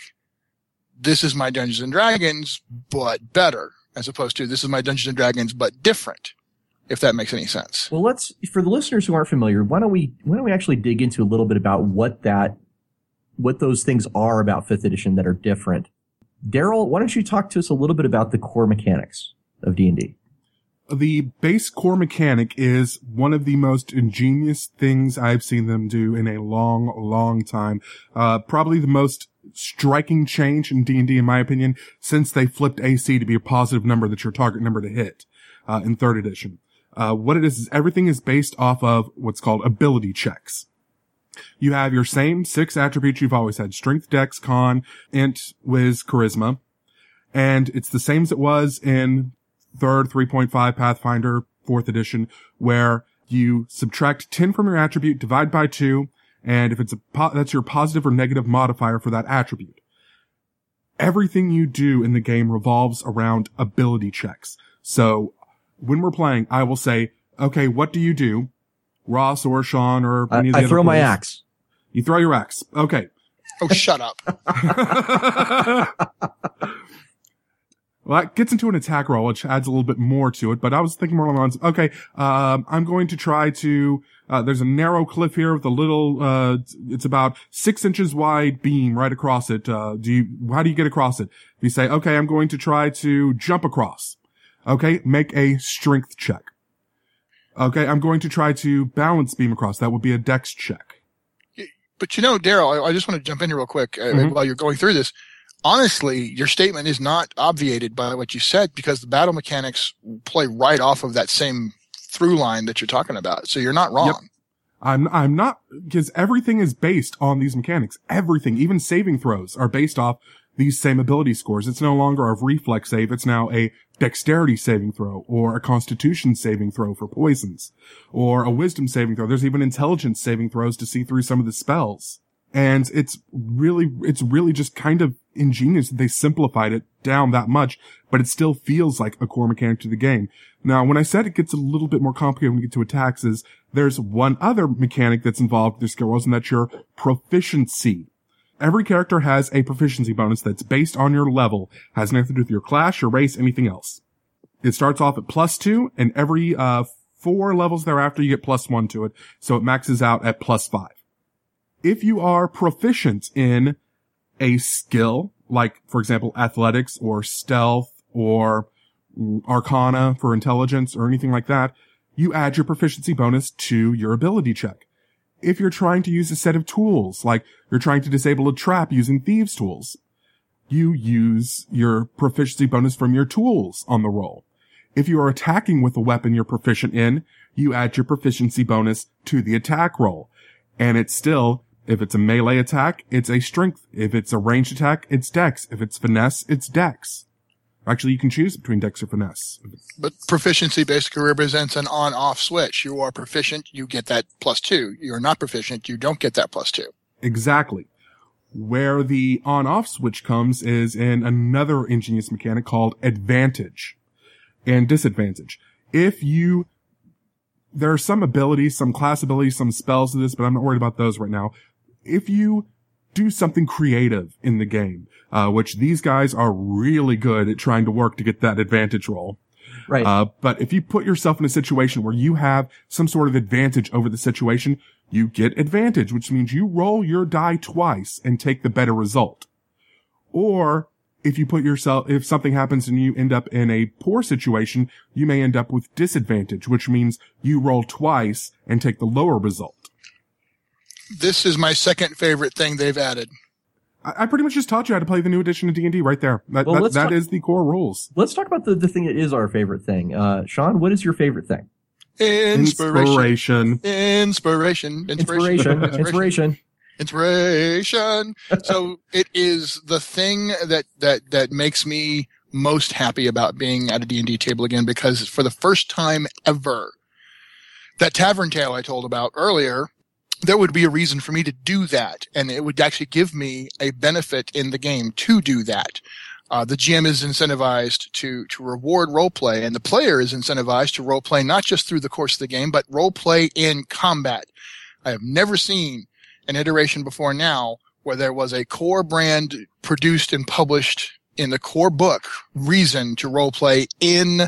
this is my Dungeons and Dragons, but better, as opposed to this is my Dungeons and Dragons, but different. If that makes any sense. Well, let's for the listeners who aren't familiar, why don't we why don't we actually dig into a little bit about what that what those things are about fifth edition that are different. Daryl, why don't you talk to us a little bit about the core mechanics of D and D? The base core mechanic is one of the most ingenious things I've seen them do in a long, long time. Uh, probably the most striking change in D&D, in my opinion, since they flipped AC to be a positive number that's your target number to hit, uh, in third edition. Uh, what it is, is everything is based off of what's called ability checks. You have your same six attributes you've always had, strength, dex, con, int, whiz, charisma. And it's the same as it was in third 3.5 Pathfinder, fourth edition, where you subtract 10 from your attribute, divide by two, and if it's a, po- that's your positive or negative modifier for that attribute. Everything you do in the game revolves around ability checks. So when we're playing, I will say, okay, what do you do? Ross or Sean or I, any of the I other throw my axe. You throw your axe. Okay. Oh, shut up. (laughs) (laughs) well, that gets into an attack roll, which adds a little bit more to it, but I was thinking more along the lines, okay, um, I'm going to try to, uh, there's a narrow cliff here with a little, uh, it's about six inches wide beam right across it. Uh, do you, how do you get across it? If you say, okay, I'm going to try to jump across. Okay, make a strength check. Okay, I'm going to try to balance beam across. That would be a dex check. But you know, Daryl, I, I just want to jump in here real quick uh, Mhm. while you're going through this. Honestly, your statement is not obviated by what you said because the battle mechanics play right off of that same through line that you're talking about. So you're not wrong. Yep. I'm I'm not because everything is based on these mechanics. Everything, even saving throws, are based off these same ability scores. It's no longer a reflex save. It's now a dexterity saving throw or a constitution saving throw for poisons or a wisdom saving throw. There's even intelligence saving throws to see through some of the spells. And it's really, it's really just kind of ingenious that they simplified it down that much, but it still feels like a core mechanic to the game. Now, when I said it gets a little bit more complicated when we get to attacks is there's one other mechanic that's involved with your skill rolls, and that's your proficiency. every character has a proficiency bonus that's based on your level, has nothing to do with your class, your race, anything else. It starts off at plus two, and every uh, four levels thereafter, you get plus one to it. So it maxes out at plus five. If you are proficient in a skill, like, for example, athletics or stealth or arcana for intelligence or anything like that, you add your proficiency bonus to your ability check. If you're trying to use a set of tools, like you're trying to disable a trap using thieves tools, you use your proficiency bonus from your tools on the roll. If you are attacking with a weapon you're proficient in, you add your proficiency bonus to the attack roll. And it's still, if it's a melee attack, it's a strength. If it's a ranged attack, it's dex. If it's finesse, it's dex. Actually, you can choose between dex or finesse. But proficiency basically represents an on-off switch. You are proficient, you get that plus two. You're not proficient, you don't get that plus two. Exactly. Where the on-off switch comes is in another ingenious mechanic called advantage and disadvantage. If you, there are some abilities, some class abilities, some spells to this, but I'm not worried about those right now. If you do something creative in the game, uh, which these guys are really good at trying to work to get that advantage roll. Right. Uh, but if you put yourself in a situation where you have some sort of advantage over the situation, you get advantage, which means you roll your die twice and take the better result. Or if you put yourself, if something happens and you end up in a poor situation, you may end up with disadvantage, which means you roll twice and take the lower result. This is my second favorite thing they've added. I, I pretty much just taught you how to play the new edition of D&D right there. That, well, that, that talk, is the core rules. Let's talk about the, the thing that is our favorite thing. Uh, Sean, what is your favorite thing? Inspiration. Inspiration. Inspiration. Inspiration. Inspiration inspiration. (laughs) so it is the thing that, that, that makes me most happy about being at a D&D table again because for the first time ever, that tavern tale I told about earlier, there would be a reason for me to do that. And it would actually give me a benefit in the game to do that. Uh, the GM is incentivized to, to reward role play and the player is incentivized to role play not just through the course of the game, but role play in combat. I have never seen an iteration before now where there was a core brand produced and published in the core book reason to role play in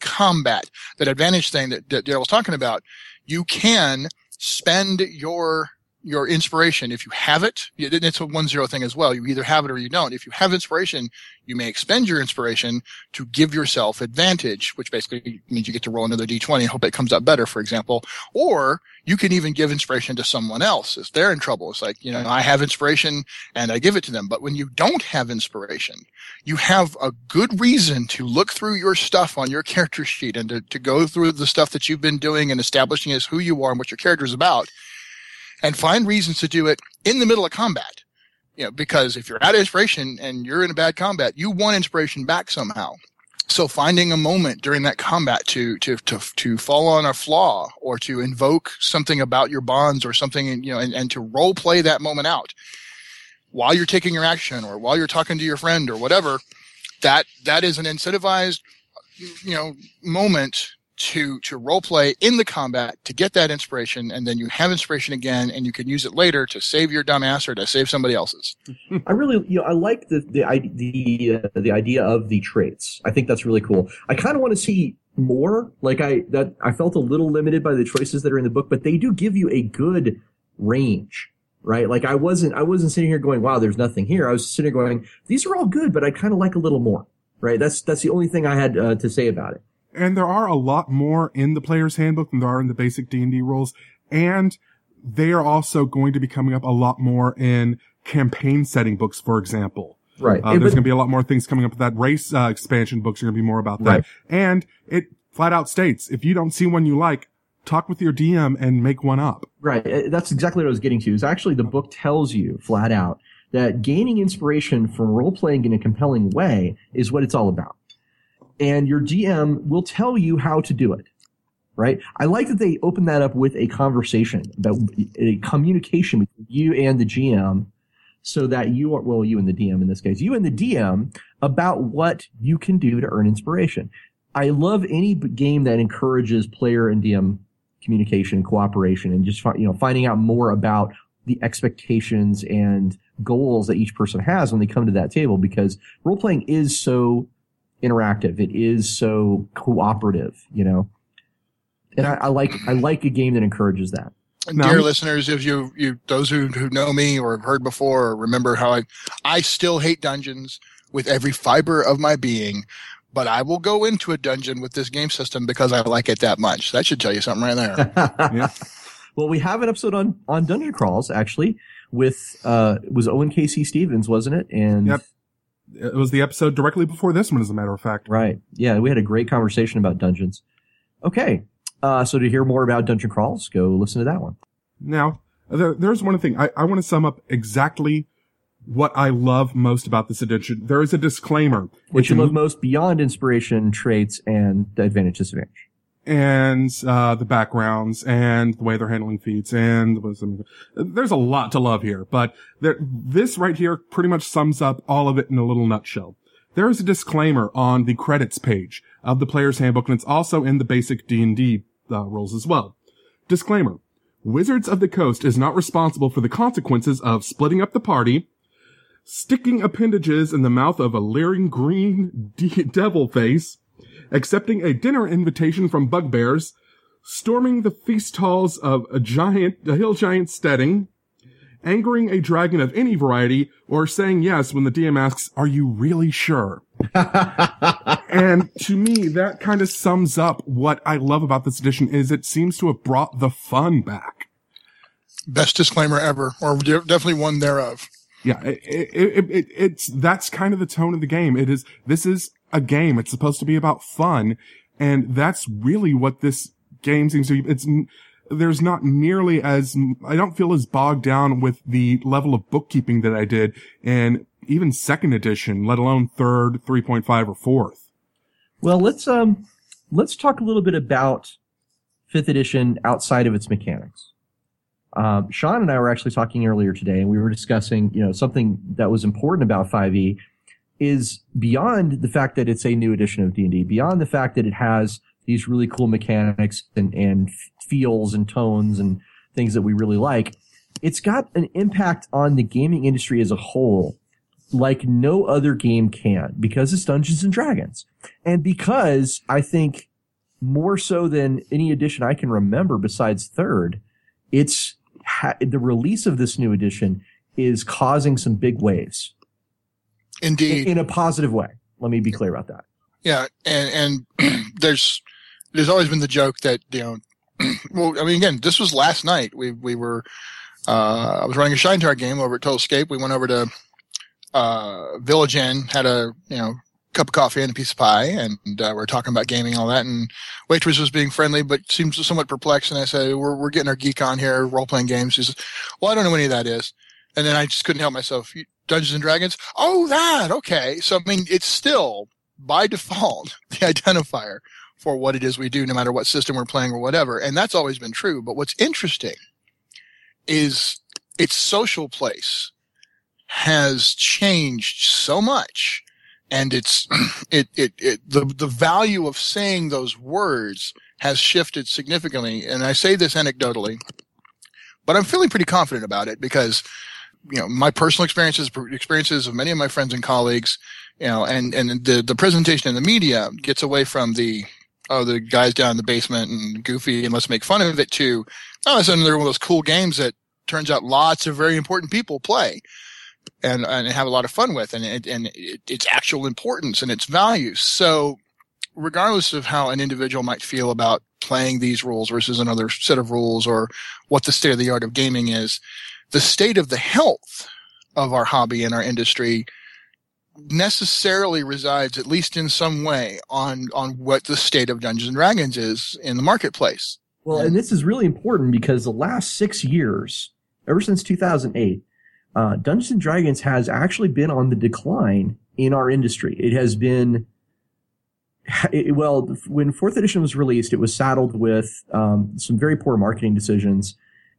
combat. That advantage thing that, that Daryl was talking about, you can spend your your inspiration. If you have it, it's a one zero thing as well. You either have it or you don't. If you have inspiration, you may expend your inspiration to give yourself advantage, which basically means you get to roll another d20 and hope it comes up better, for example. Or you can even give inspiration to someone else if they're in trouble. It's like, you know, I have inspiration and I give it to them. But when you don't have inspiration, you have a good reason to look through your stuff on your character sheet and to, to go through the stuff that you've been doing and establishing as who you are and what your character is about and find reasons to do it in the middle of combat. You know, because if you're out of inspiration and you're in a bad combat, you want inspiration back somehow. So finding a moment during that combat to, to, to, to fall on a flaw or to invoke something about your bonds or something, you know, and, and to role play that moment out while you're taking your action or while you're talking to your friend or whatever, that, that is an incentivized, you know, moment to to role play in the combat to get that inspiration and then you have inspiration again and you can use it later to save your dumbass or to save somebody else's. I really you know i like the the the, uh, the idea of the traits. I think that's really cool. I kind of want to see more. Like i that i felt a little limited by the choices that are in the book but they do give you a good range right? Like i wasn't i wasn't sitting here going wow there's nothing here. I was sitting here going these are all good but i kind of like a little more right? That's that's the only thing i had uh, to say about it and there are a lot more in the player's handbook than there are in the basic D&D rules. And they are also going to be coming up a lot more in campaign setting books, for example. Right. Uh, there's going to be a lot more things coming up with that race uh, expansion books are going to be more about that. Right. And it flat out states, if you don't see one you like, talk with your DM and make one up. Right. Uh, that's exactly what I was getting to. Is actually the book tells you flat out that gaining inspiration from role playing in a compelling way is what it's all about and your GM will tell you how to do it. Right? I like that they open that up with a conversation, about a communication between you and the GM so that you are, well, you and the DM in this case, you and the DM about what you can do to earn inspiration. I love any game that encourages player and DM communication, cooperation, and just, you know, finding out more about the expectations and goals that each person has when they come to that table because role playing is so interactive. It is so cooperative, you know. And I, I like I like a game that encourages that. No. Dear listeners, if you, you those who, who know me or have heard before or remember how I I still hate dungeons with every fiber of my being, but I will go into a dungeon with this game system because I like it that much. That should tell you something right there. (laughs) yeah. Well, we have an episode on on dungeon crawls actually with uh was Owen K.C. Stephens, wasn't it? And yep. It was the episode directly before this one, as a matter of fact. Right. Yeah, we had a great conversation about dungeons. Okay. Uh, so to hear more about dungeon crawls, go listen to that one. Now, there, there's one thing. I, I want to sum up exactly what I love most about this edition. There is a disclaimer. What you love most beyond inspiration, traits, and advantage disadvantage. And, uh, the backgrounds and the way they're handling feats and there's a lot to love here, but there, this right here pretty much sums up all of it in a little nutshell. There is a disclaimer on the credits page of the player's handbook and it's also in the basic D&D uh, rules as well. Disclaimer. Wizards of the Coast is not responsible for the consequences of splitting up the party, sticking appendages in the mouth of a leering green de- (laughs) devil face, accepting a dinner invitation from bugbears, storming the feast halls of a giant, a hill giant steading, angering a dragon of any variety, or saying yes when the DM asks, are you really sure? (laughs) and to me, that kind of sums up what I love about this edition is it seems to have brought the fun back. Best disclaimer ever, or definitely one thereof. Yeah, it, it, it, it's, that's kind of the tone of the game. It is, this is a game. It's supposed to be about fun. And that's really what this game seems to be. It's, there's not nearly as, I don't feel as bogged down with the level of bookkeeping that I did in even second edition, let alone third, 3.5 or fourth. Well, let's, um, let's talk a little bit about fifth edition outside of its mechanics. Um, Sean and I were actually talking earlier today, and we were discussing, you know, something that was important about 5e is beyond the fact that it's a new edition of D&D, beyond the fact that it has these really cool mechanics and, and feels and tones and things that we really like. It's got an impact on the gaming industry as a whole like no other game can because it's Dungeons and Dragons. And because I think more so than any edition I can remember besides third, it's ha- the release of this new edition is causing some big waves. Indeed. In, in a positive way. Let me be clear about that. Yeah. And, and (clears throat) there's, there's always been the joke that, you know, (clears throat) well, I mean, again, this was last night. We, we were, uh, I was running a Shaintar game over at Total Escape. We went over to, uh, Village Inn, had a, you know, cup of coffee and a piece of pie, and uh, we are talking about gaming and all that. And waitress was being friendly, but seems somewhat perplexed. And I said, "We're we're getting our geek on here, role playing games." She says, "Well, I don't know what any of that is." And then I just couldn't help myself. Dungeons and Dragons. Oh, that okay. So I mean, it's still by default (laughs) the identifier for what it is we do, no matter what system we're playing or whatever. And that's always been true. But what's interesting is its social place has changed so much and it's (clears throat) it, it it the the value of saying those words has shifted significantly and i say this anecdotally but i'm feeling pretty confident about it because you know my personal experiences experiences of many of my friends and colleagues you know and and the the presentation in the media gets away from the oh the guys down in the basement and goofy and let's make fun of it to oh it's another one of those cool games that turns out lots of very important people play and, and have a lot of fun with and, it, and it, its actual importance and its values. So regardless of how an individual might feel about playing these rules versus another set of rules or what the state of the art of gaming is, the state of the health of our hobby and our industry necessarily resides at least in some way on on what the state of Dungeons and Dragons is in the marketplace. Well, and this is really important because the last 6 years, ever since 2008, uh, Dungeons and Dragons has actually been on the decline in our industry. It has been, it, well, when fourth edition was released, it was saddled with um, some very poor marketing decisions,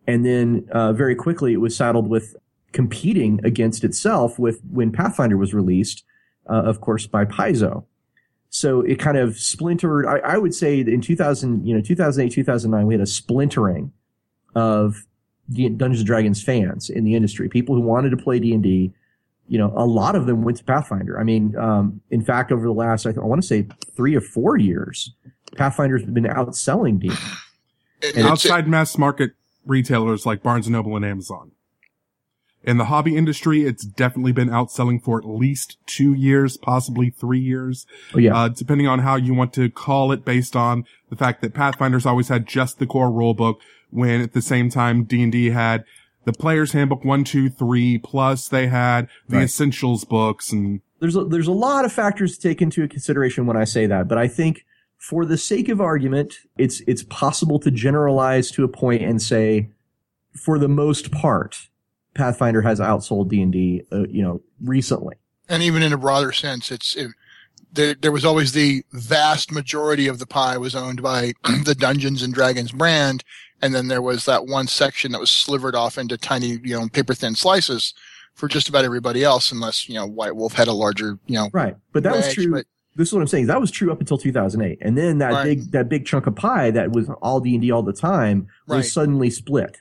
and then uh, very quickly it was saddled with competing against itself with when Pathfinder was released, uh, of course, by Paizo. So it kind of splintered. I, I would say in 2000, you know, 2008, 2009, we had a splintering of Dungeons and Dragons fans in the industry, people who wanted to play D and D. You know, a lot of them went to Pathfinder. I mean, um, in fact, over the last, I, th- I want to say three or four years, Pathfinder's been outselling D. And (sighs) outside mass market retailers like Barnes and Noble and Amazon. In the hobby industry, it's definitely been outselling for at least two years, possibly three years. Oh, yeah. Uh, depending on how you want to call it based on the fact that Pathfinder's always had just the core rulebook when at the same time D&D had the player's handbook one, two, three, plus they had the Right. essentials books and there's a, there's a lot of factors to take into consideration when I say that, but I think for the sake of argument, it's it's possible to generalize to a point and say, for the most part, Pathfinder has outsold D and D, uh, you know, recently. and even in a broader sense, it's it, there. There was always the vast majority of the pie was owned by (clears throat) the Dungeons and Dragons brand, and then there was that one section that was slivered off into tiny, you know, paper thin slices for just about everybody else, unless you know White Wolf had a larger, you know, Right, but that was true. but- this is what I'm saying. That was true up until 2008, and then that Right. big that big chunk of pie that was all D and D all the time was Right. suddenly split.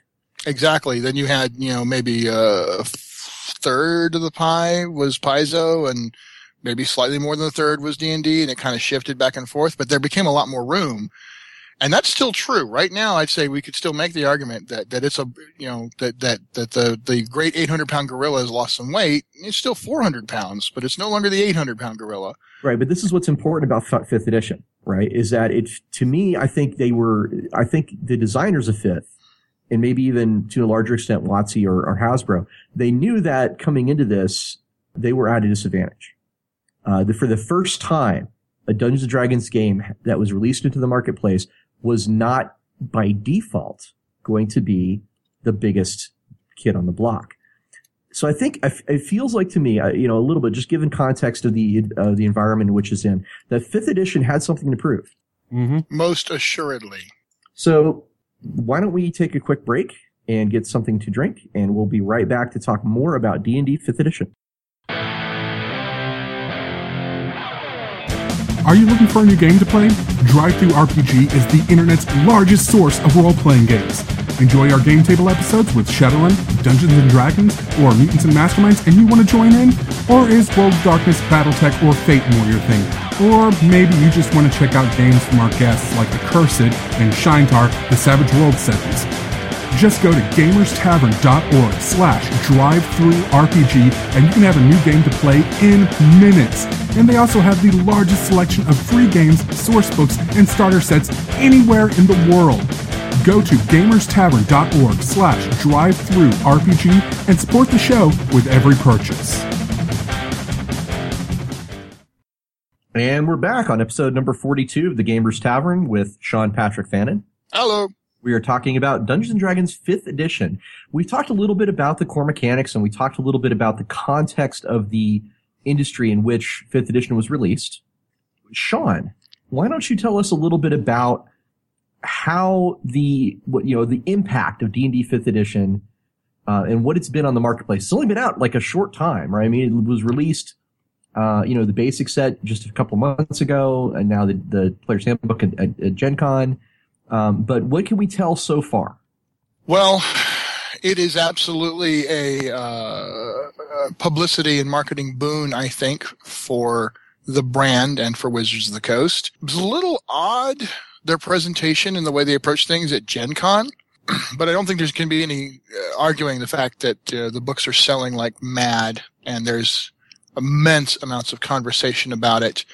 Exactly. Then you had, you know, maybe uh, a third of the pie was Paizo and maybe slightly more than a third was D&D and it kind of shifted back and forth, but there became a lot more room. And that's still true. Right now, I'd say we could still make the argument that, that it's a, you know, that, that, that the, the great 800 pound gorilla has lost some weight. It's still 400 pounds, but it's no longer the 800 pound gorilla. Right, but this is what's important about fifth edition, right? Is that it to me, I think they were, I think the designers of fifth, and maybe even to a larger extent, WotC or, or Hasbro, they knew that coming into this, they were at a disadvantage. Uh, the, for the first time, a Dungeons and Dragons game that was released into the marketplace was not by default going to be the biggest kid on the block. So I think it feels like to me, uh, you know, a little bit, just given context of the uh, the environment in which it's in, that fifth edition had something to prove. hmm Most assuredly. So why don't we take a quick break and get something to drink, and we'll be right back to talk more about D and D fifth edition. Are you looking for a new game to play? DriveThru RPG is the internet's largest source of role-playing games. Enjoy our game table episodes with Shadowrun, Dungeons and Dragons, or Mutants and Masterminds, and you want to join in? Or is World of Darkness, BattleTech, or Fate more your thing? Or maybe you just want to check out games from our guests like Accursed and Shaintar, the Savage World series. Just go to gamerstavern.org slash drive through RPG and you can have a new game to play in minutes. And they also have the largest selection of free games, source books, and starter sets anywhere in the world. Go to gamerstavern.org slash DriveThru RPG and support the show with every purchase. And we're back on episode number forty-two of the Gamers Tavern with Sean Patrick Fannon. Hello. We are talking about Dungeons and Dragons 5th edition. We talked a little bit about the core mechanics and we talked a little bit about the context of the industry in which 5th edition was released. Sean, why don't you tell us a little bit about how the, you know, the impact of D&D 5th edition, uh, and what it's been on the marketplace. It's only been out like a short time, right? I mean, it was released, uh, you know, the basic set just a couple months ago and now the, the player's handbook at, at, at Gen Con. Um, but what can we tell so far? Well, it is absolutely a uh, publicity and marketing boon, I think, for the brand and for Wizards of the Coast. It was a little odd their presentation and the way they approach things at Gen Con, (clears throat) but I don't think there's going to be any uh, arguing the fact that uh, the books are selling like mad and there's immense amounts of conversation about it.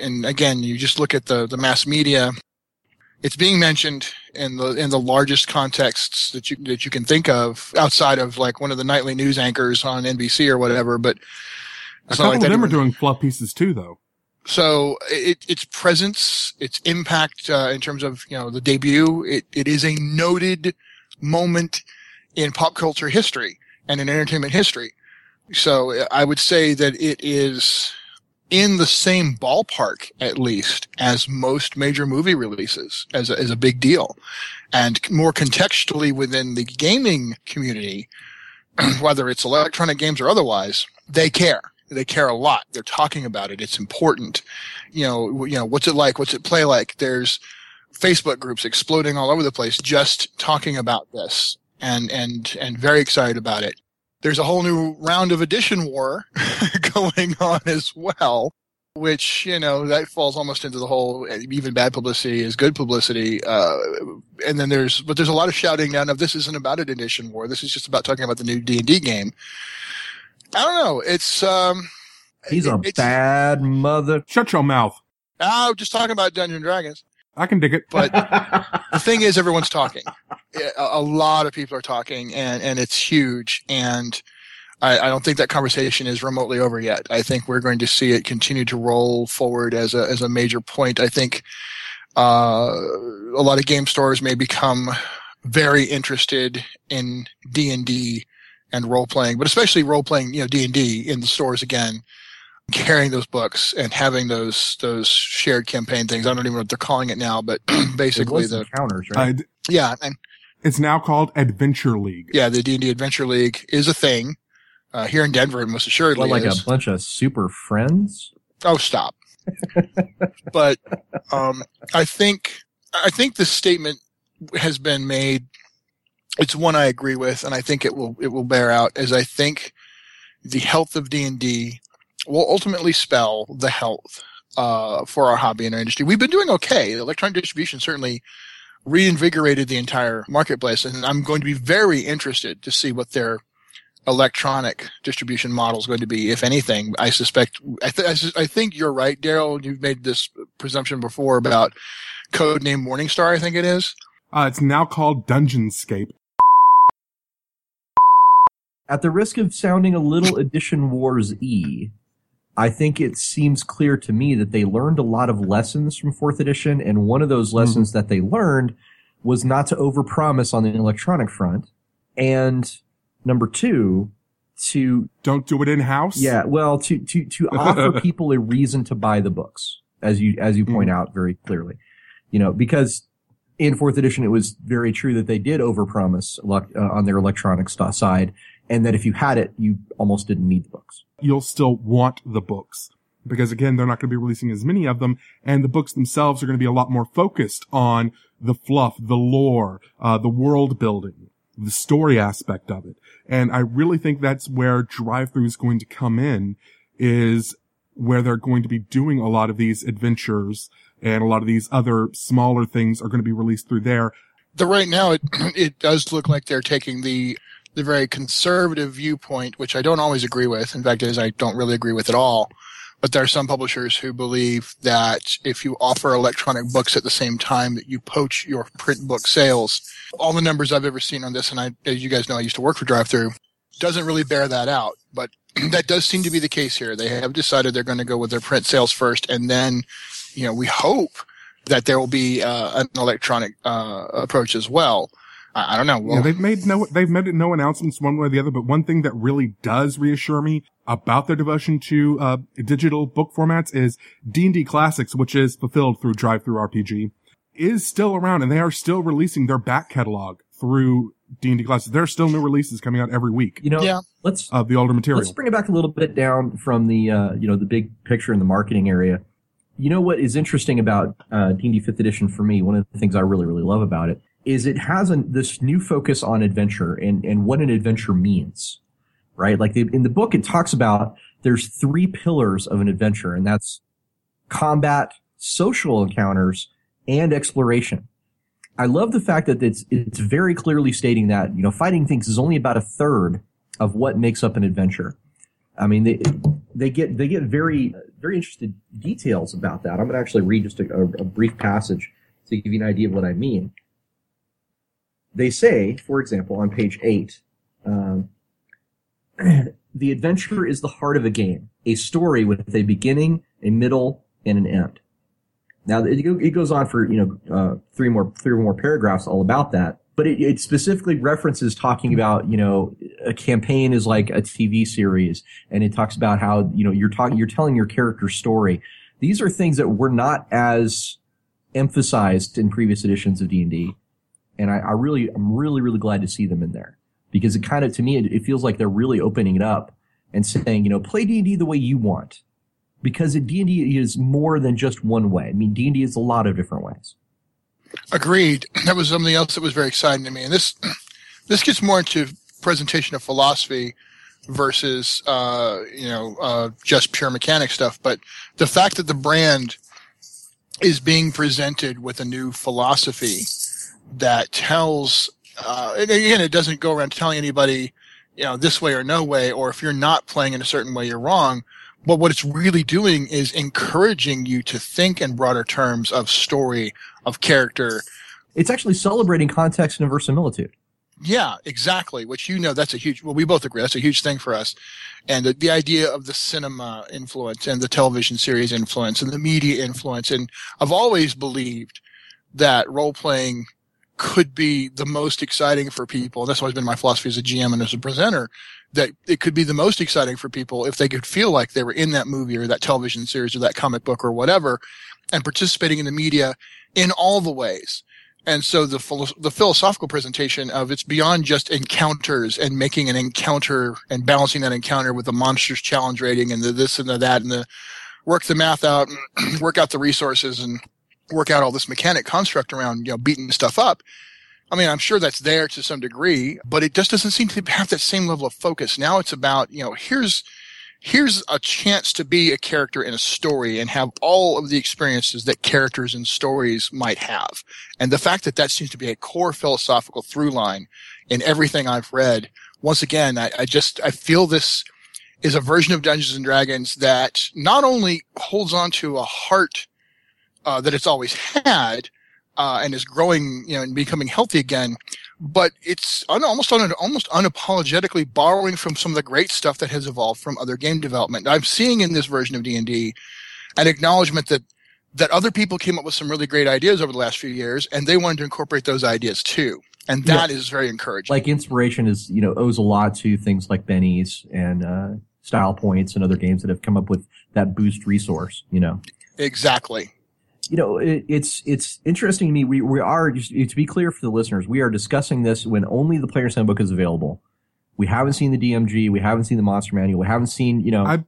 And again, you just look at the, the mass media it's being mentioned in the in the largest contexts that you that you can think of outside of like one of the nightly news anchors on NBC or whatever. But A couple not like of them are doing fluff pieces too, though. so it, its presence, its impact uh, in terms of you know the debut, it, it is a noted moment in pop culture history and in entertainment history. So I would say that it is in the same ballpark, at least, as most major movie releases, as a, as a big deal, and more contextually within the gaming community, (clears throat) whether it's electronic games or otherwise, they care. They care a lot. They're talking about it. It's important. You know, you know, what's it like? What's it play like? There's Facebook groups exploding all over the place just talking about this. and and and very excited about it. There's a whole new round of edition war (laughs) going on as well, which you know that falls almost into the whole even bad publicity is good publicity. Uh, and then there's but there's a lot of shouting now of this isn't about an edition war. This is just about talking about the new D and D game. I don't know. It's um, he's a bad mother. Shut your mouth. Oh, just talking about dungeon Dragons. I can dig it. But (laughs) the thing is, everyone's talking. A, lot of people are talking, and and it's huge. And I, I, don't think that conversation is remotely over yet. I think we're going to see it continue to roll forward as a as a major point. I think uh, a lot of game stores may become very interested in D and D and role playing, but especially role playing, you know, D and D in the stores again carrying those books and having those those shared campaign things. I don't even know what they're calling it now, but (clears throat) basically the counters, right? yeah, and it's now called Adventure League. Yeah, the D and D Adventure League is a thing uh, here in Denver. Most assuredly, what, like is. a bunch of super friends. Oh, stop! (laughs) but um, I think I think the statement has been made. It's one I agree with, and I think it will it will bear out. As I think the health of D and D will ultimately spell the health uh, for our hobby and our industry. We've been doing okay. The Electronic distribution certainly reinvigorated the entire marketplace, and I'm going to be very interested to see what their electronic distribution model is going to be, if anything. I suspect. I, th- I think you're right, Daryl. You've made this presumption before about Codename Morningstar. I think it is. Uh, it's now called Dungeonscape. At the risk of sounding a little Edition Wars E, I think it seems clear to me that they learned a lot of lessons from fourth edition, and one of those mm-hmm. lessons mm-hmm. that they learned was not to overpromise on the electronic front, and number two, to don't do it in house. Yeah, well, to to to (laughs) offer people a reason to buy the books, as you as you point mm-hmm. out very clearly, you know, because in fourth edition it was very true that they did overpromise uh, on their electronic side, and that if you had it, you almost didn't need the books you'll still want the books because again, they're not going to be releasing as many of them, and the books themselves are going to be a lot more focused on the fluff, the lore, uh, the world building, the story aspect of it. And I really think that's where DriveThru is going to come in, is where they're going to be doing a lot of these adventures and a lot of these other smaller things are going to be released through there. The right now, it (clears throat) it does look like they're taking the the very conservative viewpoint, which I don't always agree with. In fact, as I don't really agree with at all. But there are some publishers who believe that if you offer electronic books at the same time that you poach your print book sales, all the numbers I've ever seen on this, and I, as you guys know, I used to work for DriveThru, doesn't really bear that out. But (clears throat) that does seem to be the case here. They have decided they're going to go with their print sales first, and then, you know, we hope that there will be uh, an electronic uh, approach as well. I, I don't know. Well, yeah, they've made no, they've made no announcements one way or the other, but one thing that really does reassure me about their devotion to, uh, digital book formats is D&D Classics, which is fulfilled through DriveThru RPG, is still around and they are still releasing their back catalog through D&D Classics. There are still new releases coming out every week. You know, yeah. let's, of the older material. Let's bring it back a little bit down from the, uh, you know, the big picture in the marketing area. You know what is interesting about uh, D&D 5th edition for me? One of the things I really, really love about it is it has an, this new focus on adventure and, and what an adventure means, right? Like the, in the book, it talks about there's three pillars of an adventure, and that's combat, social encounters, and exploration. I love the fact that it's it's very clearly stating that you know fighting things is only about a third of what makes up an adventure. I mean they they get they get very very interested details about that. I'm going to actually read just a, a brief passage to give you an idea of what I mean. They say, for example, on page eight, um, (clears throat) the adventure is the heart of a game, a story with a beginning, a middle, and an end. Now it goes on for you know uh, three more three or more paragraphs all about that, but it, it, specifically references talking about you know a campaign is like a TV series, and it talks about how you know you're talking you're telling your character story. These are things that were not as emphasized in previous editions of D and D and I, I, really, I'm really, really glad to see them in there because it kind of, to me, it, it feels like they're really opening it up and saying, you know, play D and D the way you want, because D and D is more than just one way. I mean, D and D is a lot of different ways. Agreed. (clears throat) That was something else that was very exciting to me, and this (clears throat) this gets more into presentation of philosophy versus uh, you know uh, just pure mechanic stuff. But the fact that the brand is being presented with a new philosophy that tells, uh, and again, it doesn't go around telling anybody, you know, this way or no way, or if you're not playing in a certain way, you're wrong. But what it's really doing is encouraging you to think in broader terms of story, of character. It's actually celebrating context and verisimilitude. Yeah, exactly. Which you know, that's a huge. Well, we both agree that's a huge thing for us, and the, the idea of the cinema influence and the television series influence and the media influence. And I've always believed that role playing could be the most exciting for people. That's always been my philosophy as a GM and as a presenter. That it could be the most exciting for people if they could feel like they were in that movie or that television series or that comic book or whatever, and participating in the media in all the ways and so the the philosophical presentation of it's beyond just encounters and making an encounter and balancing that encounter with the monsters challenge rating and the this and the that and the work the math out (clears throat) work out the resources and work out all this mechanic construct around you know beating stuff up. I mean, I'm sure that's there to some degree, but it just doesn't seem to have that same level of focus. Now it's about, you know, here's here's a chance to be a character in a story and have all of the experiences that characters and stories might have. And the fact that that seems to be a core philosophical through line in everything I've read, once again, I, I just, I feel this is a version of Dungeons and Dragons that not only holds on to a heart uh, that it's always had, uh, and is growing, you know, and becoming healthy again, but it's un- almost un- almost unapologetically borrowing from some of the great stuff that has evolved from other game development. I'm seeing in this version of D and D an acknowledgement that that other people came up with some really great ideas over the last few years, and they wanted to incorporate those ideas too. And that yeah. is very encouraging. Like inspiration is, you know, owes a lot to things like Bennies and uh, Style Points and other games that have come up with that boost resource. You know, exactly you know, it, it's it's interesting to me. We we are just to be clear for the listeners, we are discussing this when only the player's handbook is available. We haven't seen the DMG, we haven't seen the monster manual, we haven't seen you know. I've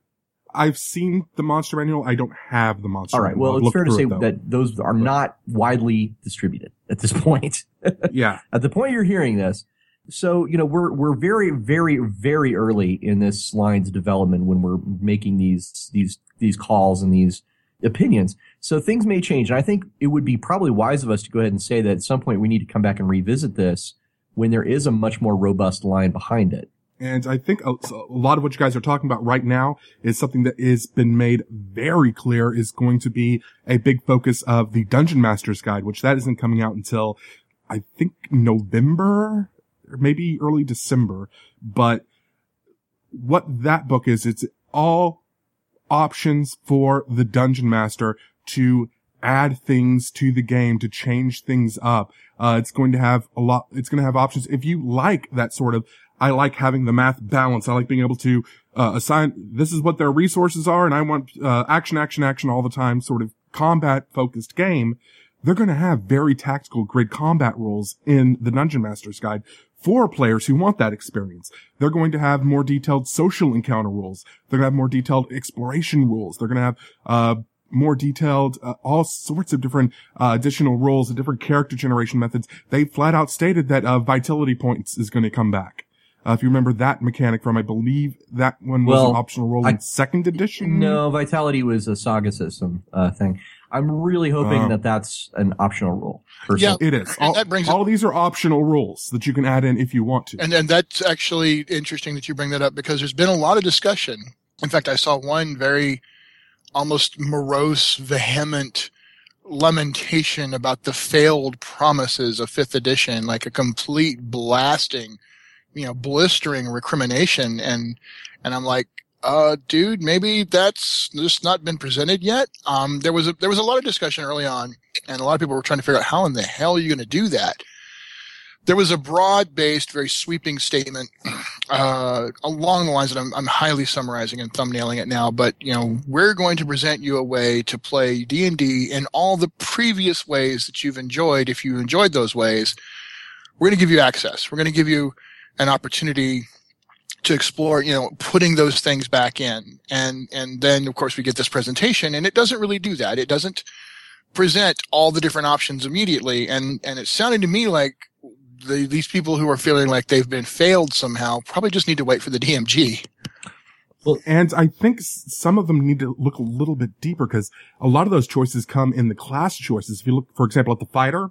I've seen the monster manual. I don't have the monster. All right. Manual. Well, it's fair to say it, that those are not widely distributed (laughs) at this point. yeah. (laughs) At the point you're hearing this, so you know we're we're very very very early in this line's development when we're making these these these calls and these opinions. So things may change. And I think it would be probably wise of us to go ahead and say that at some point we need to come back and revisit this when there is a much more robust line behind it. And I think a, lot of what you guys are talking about right now is something that has been made very clear is going to be a big focus of the Dungeon Master's Guide, which that isn't coming out until I think November or maybe early December. But what that book is, it's all options for the dungeon master to add things to the game to change things up. Uh, it's going to have a lot, it's going to have options. If you like that sort of, I like having the math balance. I like being able to, uh, assign, this is what their resources are and I want, uh, action, action, action all the time sort of combat focused game. They're going to have very tactical grid combat rules in the Dungeon Master's Guide for players who want that experience. They're going to have more detailed social encounter rules. They're going to have more detailed exploration rules. They're going to have, uh, more detailed, uh, all sorts of different, uh, additional rules and different character generation methods. They flat out stated that, uh, vitality points is going to come back. Uh, if you remember that mechanic from, I believe that one was well, an optional role I, in second edition. No, Vitality was a Saga system uh, thing. I'm really hoping um, that that's an optional rule. Yeah, it is. All, that brings all these are optional rules that you can add in if you want to. And and that's actually interesting that you bring that up because there's been a lot of discussion. In fact, I saw one very almost morose, vehement lamentation about the failed promises of fifth edition, like a complete blasting, you know, blistering recrimination. And, and I'm like, uh, dude, maybe that's just not been presented yet. Um, there was a, there was a lot of discussion early on, and a lot of people were trying to figure out how in the hell are you going to do that. There was a broad-based, very sweeping statement uh, along the lines that I'm, I'm highly summarizing and thumbnailing it now. But you know, we're going to present you a way to play D and D in all the previous ways that you've enjoyed. If you enjoyed those ways, we're going to give you access. We're going to give you an opportunity to explore, you know, putting those things back in. And, and then of course we get this presentation and it doesn't really do that. It doesn't present all the different options immediately. And, and it sounded to me like the, these people who are feeling like they've been failed somehow probably just need to wait for the DMG. Well, and I think some of them need to look a little bit deeper because a lot of those choices come in the class choices. If you look, for example, at the fighter,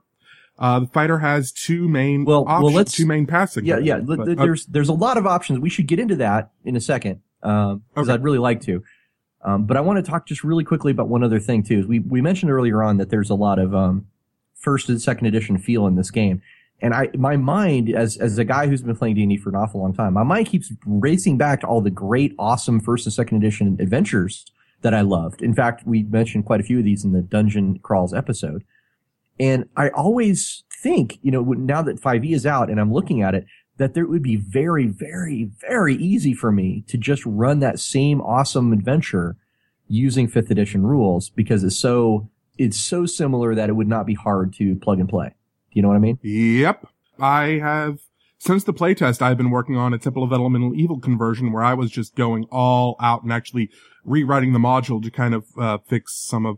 uh, the fighter has two main well, options, well, let's, two main passing. Yeah, yeah. But, uh, there's there's a lot of options. We should get into that in a second because um, okay. I'd really like to. Um, but I want to talk just really quickly about one other thing too. We we mentioned earlier on that there's a lot of um, first and second edition feel in this game, and I my mind as as a guy who's been playing D&D for an awful long time, my mind keeps racing back to all the great, awesome first and second edition adventures that I loved. In fact, we mentioned quite a few of these in the Dungeon Crawls episode, and I always think, you know, now that 5e is out and I'm looking at it, that there would be very, very, very easy for me to just run that same awesome adventure using fifth edition rules because it's so, it's so similar that it would not be hard to plug and play. You know what I mean? Yep. I have, since the playtest, I've been working on a Temple of Elemental Evil conversion where I was just going all out and actually rewriting the module to kind of uh, fix some of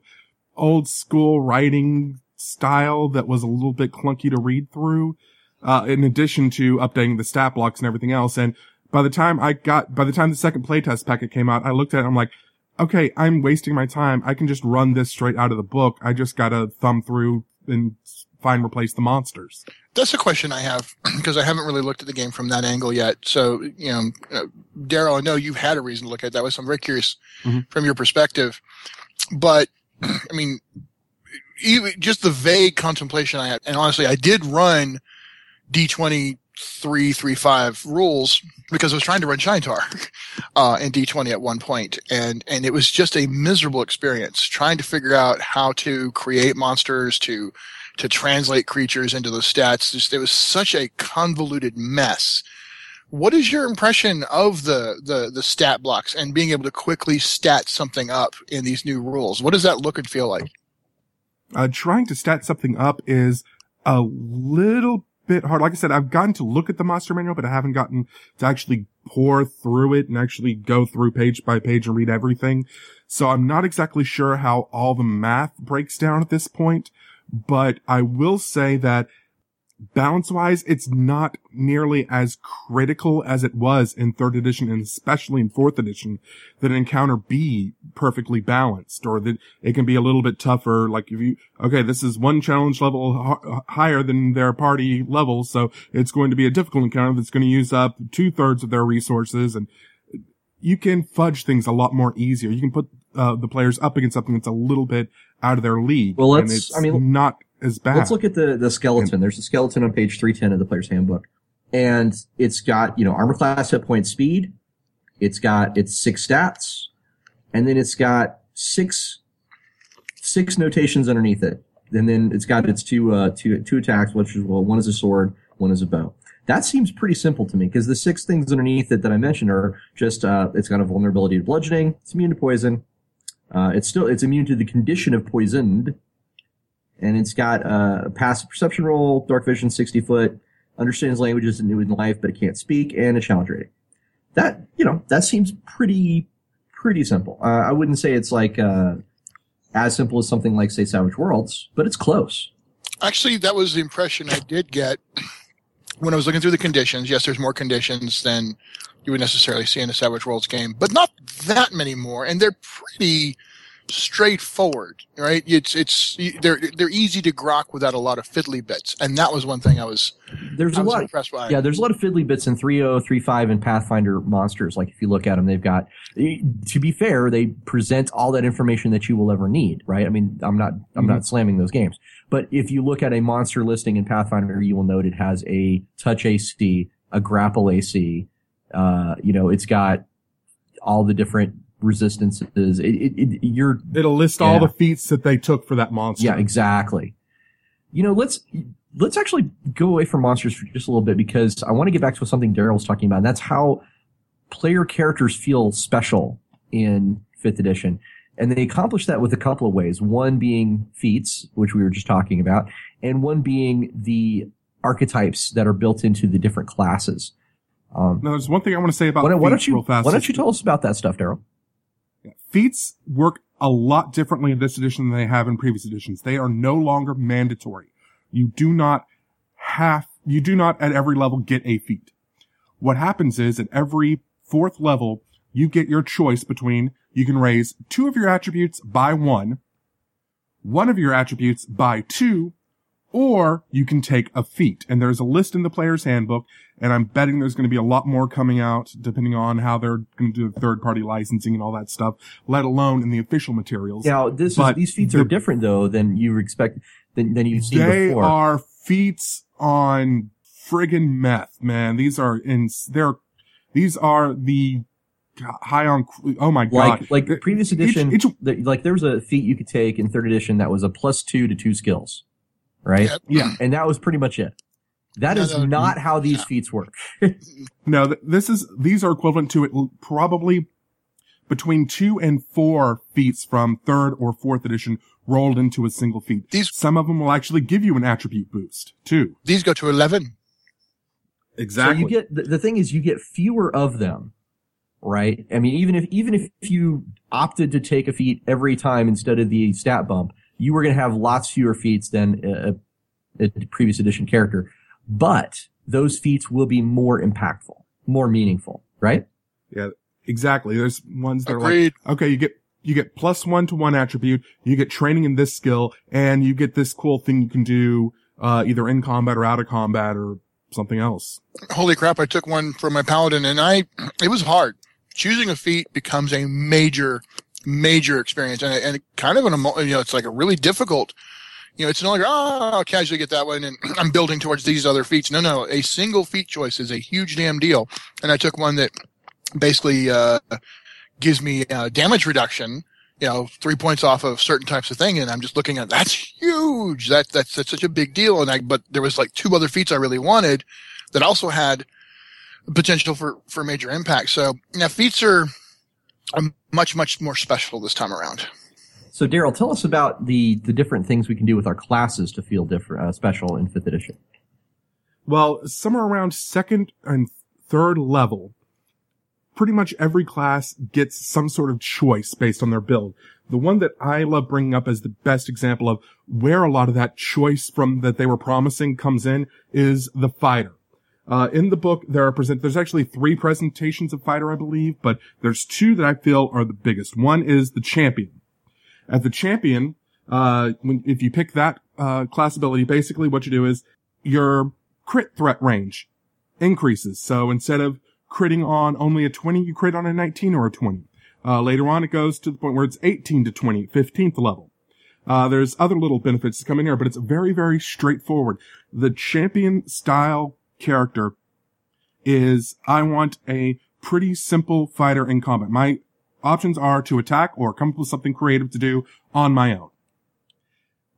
old school writing style that was a little bit clunky to read through uh, in addition to updating the stat blocks and everything else. And by the time I got, by the time the second playtest packet came out, I looked at it, I'm like, okay, I'm wasting my time. I can just run this straight out of the book. I just gotta thumb through and find replace the monsters. That's a question I have (clears throat) because I haven't really looked at the game from that angle yet. So, you know, uh, Daryl, I know you've had a reason to look at that. So I'm very curious mm-hmm. from your perspective. But, (clears throat) I mean, even just the vague contemplation I had, and honestly, I did run D20 three three five rules because I was trying to run Shaintar (laughs) uh, in D20 at one point, and and it was just a miserable experience trying to figure out how to create monsters to to translate creatures into the stats. Just, it was such a convoluted mess. What is your impression of the, the the stat blocks and being able to quickly stat something up in these new rules? What does that look and feel like? Uh, trying to stat something up is a little bit hard. Like I said, I've gotten to look at the monster manual, but I haven't gotten to actually pore through it and actually go through page by page and read everything. So I'm not exactly sure how all the math breaks down at this point, but I will say that balance wise, it's not nearly as critical as it was in third edition and especially in fourth edition that an encounter be perfectly balanced or that it can be a little bit tougher. Like if you, okay, this is one challenge level higher than their party level. So it's going to be a difficult encounter that's going to use up two thirds of their resources and you can fudge things a lot more easier. You can put uh, the players up against something that's a little bit out of their league. Well, let's, I mean, not as bad. Let's look at the, the skeleton. And, There's a skeleton on page 310 of the player's handbook. And it's got, you know, armor class, hit point, speed. It's got its six stats. And then it's got six, six notations underneath it. And then it's got its two, uh, two, two attacks, which is, well, one is a sword, one is a bow. That seems pretty simple to me because the six things underneath it that I mentioned are just, uh, it's got a vulnerability to bludgeoning, it's immune to poison, uh, it's still, it's immune to the condition of poisoned, and it's got a passive perception roll, dark vision, 60 foot, understands languages and knew in life, but it can't speak, and a challenge rating. That, you know, that seems pretty, pretty simple. Uh, I wouldn't say it's like, uh, as simple as something like, say, Savage Worlds, but it's close. Actually, that was the impression I did get when I was looking through the conditions. Yes, there's more conditions than you would necessarily see in a Savage Worlds game, but not that many more, and they're pretty straightforward, right? It's it's they're they're easy to grok without a lot of fiddly bits, and that was one thing I was there's I a was lot impressed by. Yeah, there's a lot of fiddly bits in 3035 and Pathfinder monsters. Like if you look at them, they've got. To be fair, they present all that information that you will ever need, right? I mean, I'm not I'm mm-hmm. not slamming those games, but if you look at a monster listing in Pathfinder, you will note it has a touch AC, a grapple AC. Uh, you know, it's got all the different resistances. It, it, it you're it'll list yeah. all the feats that they took for that monster. Yeah, exactly. You know, let's let's actually go away from monsters for just a little bit because I want to get back to something Daryl was talking about. And that's how player characters feel special in fifth edition. And they accomplish that with a couple of ways. One being feats, which we were just talking about, and one being the archetypes that are built into the different classes. Um, now, there's one thing I want to say about why, why don't you why don't you tell us about that stuff, Daryl? Feats work a lot differently in this edition than they have in previous editions. They are no longer mandatory. You do not have, you do not at every level get a feat. What happens is at every fourth level, you get your choice between you can raise two of your attributes by one, one of your attributes by two, or you can take a feat. And there's a list in the player's handbook, and I'm betting there's going to be a lot more coming out depending on how they're going to do the third party licensing and all that stuff, let alone in the official materials. Now, this is, these feats the- are different though than you expect than, than you've seen they before. are feats on friggin' meth, man. These are in, they're, these are the high on, oh my god. like like previous edition, each- the- like there was a feat you could take in third edition that was a plus two to two skills, right? Yep. Yeah. (clears throat) And that was pretty much it. That No, is no, not how these yeah. feats work. (laughs) No, this is, these are equivalent to it probably between two and four feats from third or fourth edition rolled into a single feat. These- Some of them will actually give you an attribute boost too. These go to 11. Exactly. So you get the, the thing is you get fewer of them, right? I mean, even if even if you opted to take a feat every time instead of the stat bump, you were going to have lots fewer feats than a, a previous edition character. But those feats will be more impactful, more meaningful, right? Yeah, exactly. There's ones that are like, okay, you get, you get plus one to one attribute, you get training in this skill, and you get this cool thing you can do, uh, either in combat or out of combat or something else. Holy crap. I took one for my paladin and I, it was hard. Choosing a feat becomes a major, major experience and, and kind of an, you know, it's like a really difficult, you know, it's not like, oh, I'll casually get that one and (clears throat) I'm building towards these other feats. No, no, a single feat choice is a huge damn deal. And I took one that basically, uh, gives me uh, damage reduction, you know, three points off of certain types of thing. And I'm just looking at that's huge. That, that's, that's such a big deal. And I, but there was like two other feats I really wanted that also had potential for, for major impact. So now feats are much, much more special this time around. So Daryl, tell us about the the different things we can do with our classes to feel different, uh, special in fifth edition. Well, somewhere around second and third level, pretty much every class gets some sort of choice based on their build. The one that I love bringing up as the best example of where a lot of that choice from that they were promising comes in is the fighter. Uh, in the book, there are present, there's actually three presentations of fighter, I believe, but there's two that I feel are the biggest. One is the champion. At the champion, uh, when, if you pick that, uh, class ability, basically what you do is your crit threat range increases. So instead of critting on only a 20, you crit on a 19 or a 20. Uh, later on, it goes to the point where it's 18 to 20, 15th level. Uh, there's other little benefits that come in here, but it's very, very straightforward. The champion style character is I want a pretty simple fighter in combat. My options are to attack or come up with something creative to do on my own.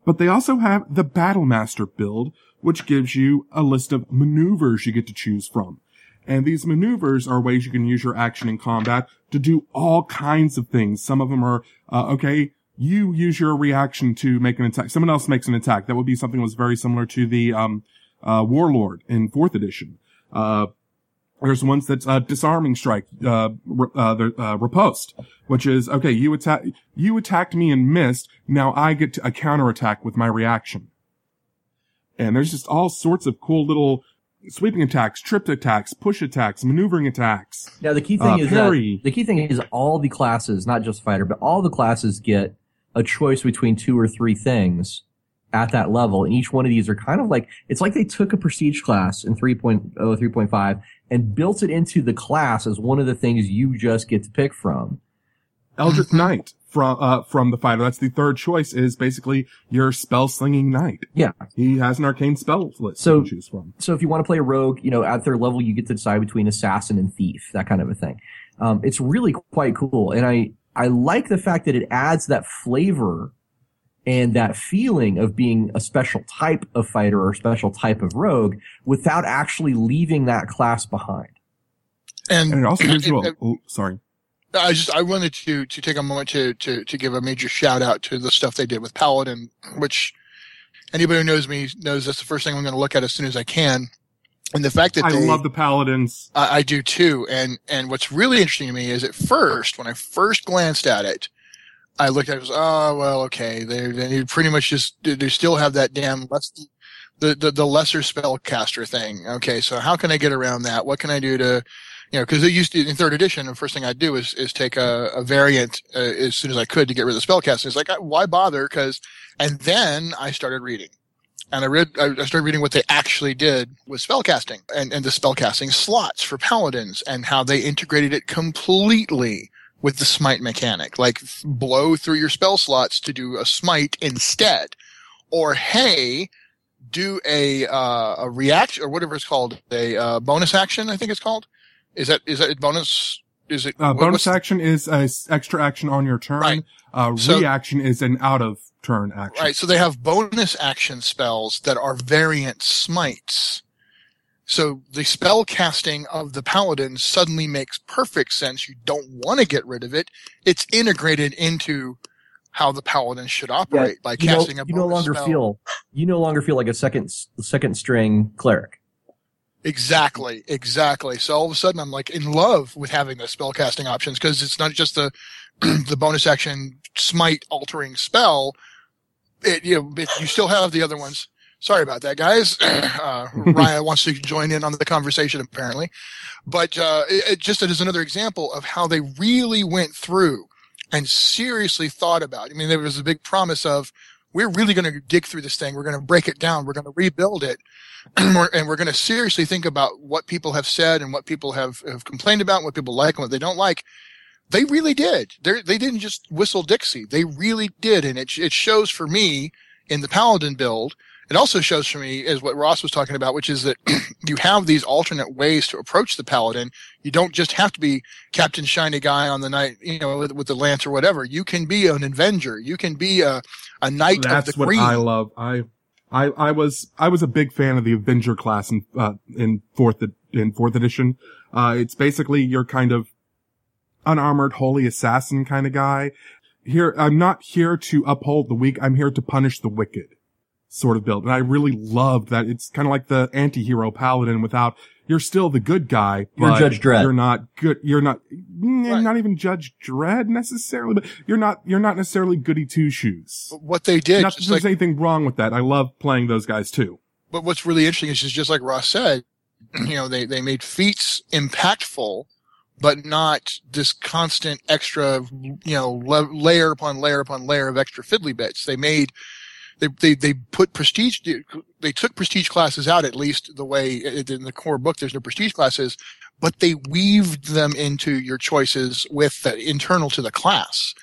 But they also have the Battle Master build, which gives you a list of maneuvers you get to choose from. And these maneuvers are ways you can use your action in combat to do all kinds of things. Some of them are, uh, okay, you use your reaction to make an attack. Someone else makes an attack. That would be something that was very similar to the, um, uh, Warlord in fourth edition. Uh, there's ones that's uh, disarming strike, uh, uh, the, uh, riposte, which is okay. You attack, you attacked me and missed. Now I get to, a counterattack with my reaction. And there's just all sorts of cool little sweeping attacks, tripped attacks, push attacks, maneuvering attacks. Now the key thing Uh, is parry. that the key thing is all the classes, not just fighter, but all the classes get a choice between two or three things at that level, and each one of these are kind of like it's like they took a prestige class in 3.0, 3.5 and built it into the class as one of the things you just get to pick from. Eldritch (clears throat) Knight from uh from the fighter. That's the third choice. Is basically your spell slinging knight. Yeah. He has an arcane spell list So- to choose from. So if you want to play a rogue, you know, at their level, you get to decide between assassin and thief, that kind of a thing. Um, it's really quite cool, and I I like the fact that it adds that flavor and that feeling of being a special type of fighter or special type of rogue without actually leaving that class behind. And, And it also gives you a. (coughs) Oh, sorry. I just I wanted to to take a moment to to to give a major shout out to the stuff they did with Paladin, which anybody who knows me knows that's the first thing I'm going to look at as soon as I can. And the fact that I they, love the paladins. I, I do too. And and what's really interesting to me is at first when I first glanced at it, I looked at it and was oh well okay they they pretty much just they still have that damn let's the, the, the lesser spellcaster thing. Okay, so how can I get around that? What can I do to, you know, because it used to in third edition, the first thing I'd do is is take a, a variant uh, as soon as I could to get rid of the spellcasting. It's like why bother? Because and then I started reading. And I read, I started reading what they actually did with spellcasting and, and the spellcasting slots for paladins and how they integrated it completely with the smite mechanic. Like blow through your spell slots to do a smite instead. Or hey, do a uh, a reaction or whatever it's called, a uh, bonus action. I think it's called. Is that is that a bonus? Is it uh, bonus action? Is a extra action on your turn. Right. Uh, so, reaction is an out of turn action. Right. So they have bonus action spells that are variant smites. So the spell casting of the paladin suddenly makes perfect sense. You don't want to get rid of it. It's integrated into how the paladin should operate yeah, by casting know, a you no longer spell. feel you no longer feel like a second second string cleric. Exactly, exactly. So all of a sudden, I'm like in love with having the spell casting options because it's not just the (clears throat) the bonus action smite altering spell. It you know it, you still have the other ones. Sorry about that, guys. (clears throat) Uh, (laughs) Ryan wants to join in on the conversation apparently, but uh, it, it just as another example of how they really went through and seriously thought about. It. I mean, there was a big promise of we're really going to dig through this thing. We're going to break it down. We're going to rebuild it. (clears throat) and we're, and we're going to seriously think about what people have said and what people have, have complained about, what people like and what they don't like. They really did. They're, they didn't just whistle Dixie. They really did. And it, it shows for me in the Paladin build. It also shows for me is what Ross was talking about, which is that (clears throat) you have these alternate ways to approach the Paladin. You don't just have to be Captain Shiny Guy on the night, you know, with, with the lance or whatever. You can be an Avenger. You can be a, a Knight That's of the what Green. I love. I, I, I was, I was a big fan of the Avenger class in, uh, in fourth, in fourth edition. Uh, it's basically your kind of unarmored holy assassin kind of guy. Here, I'm not here to uphold the weak. I'm here to punish the wicked sort of build. And I really loved that. It's kind of like the anti-hero paladin without, you're still the good guy, but you're Judge Dredd. You're not good. You're not, mm, right. not even Judge Dredd necessarily, but you're not, you're not necessarily goody two shoes. What they did. Not that there's like, anything wrong with that. I love playing those guys too. But what's really interesting is just like Ross said, (clears throat) you know, they, they made feats impactful, but not this constant extra, you know, la- layer upon layer upon layer of extra fiddly bits. They made, they, they, they put prestige, they took prestige classes out, at least the way in the core book, there's no prestige classes, but they weaved them into your choices with the internal to the class.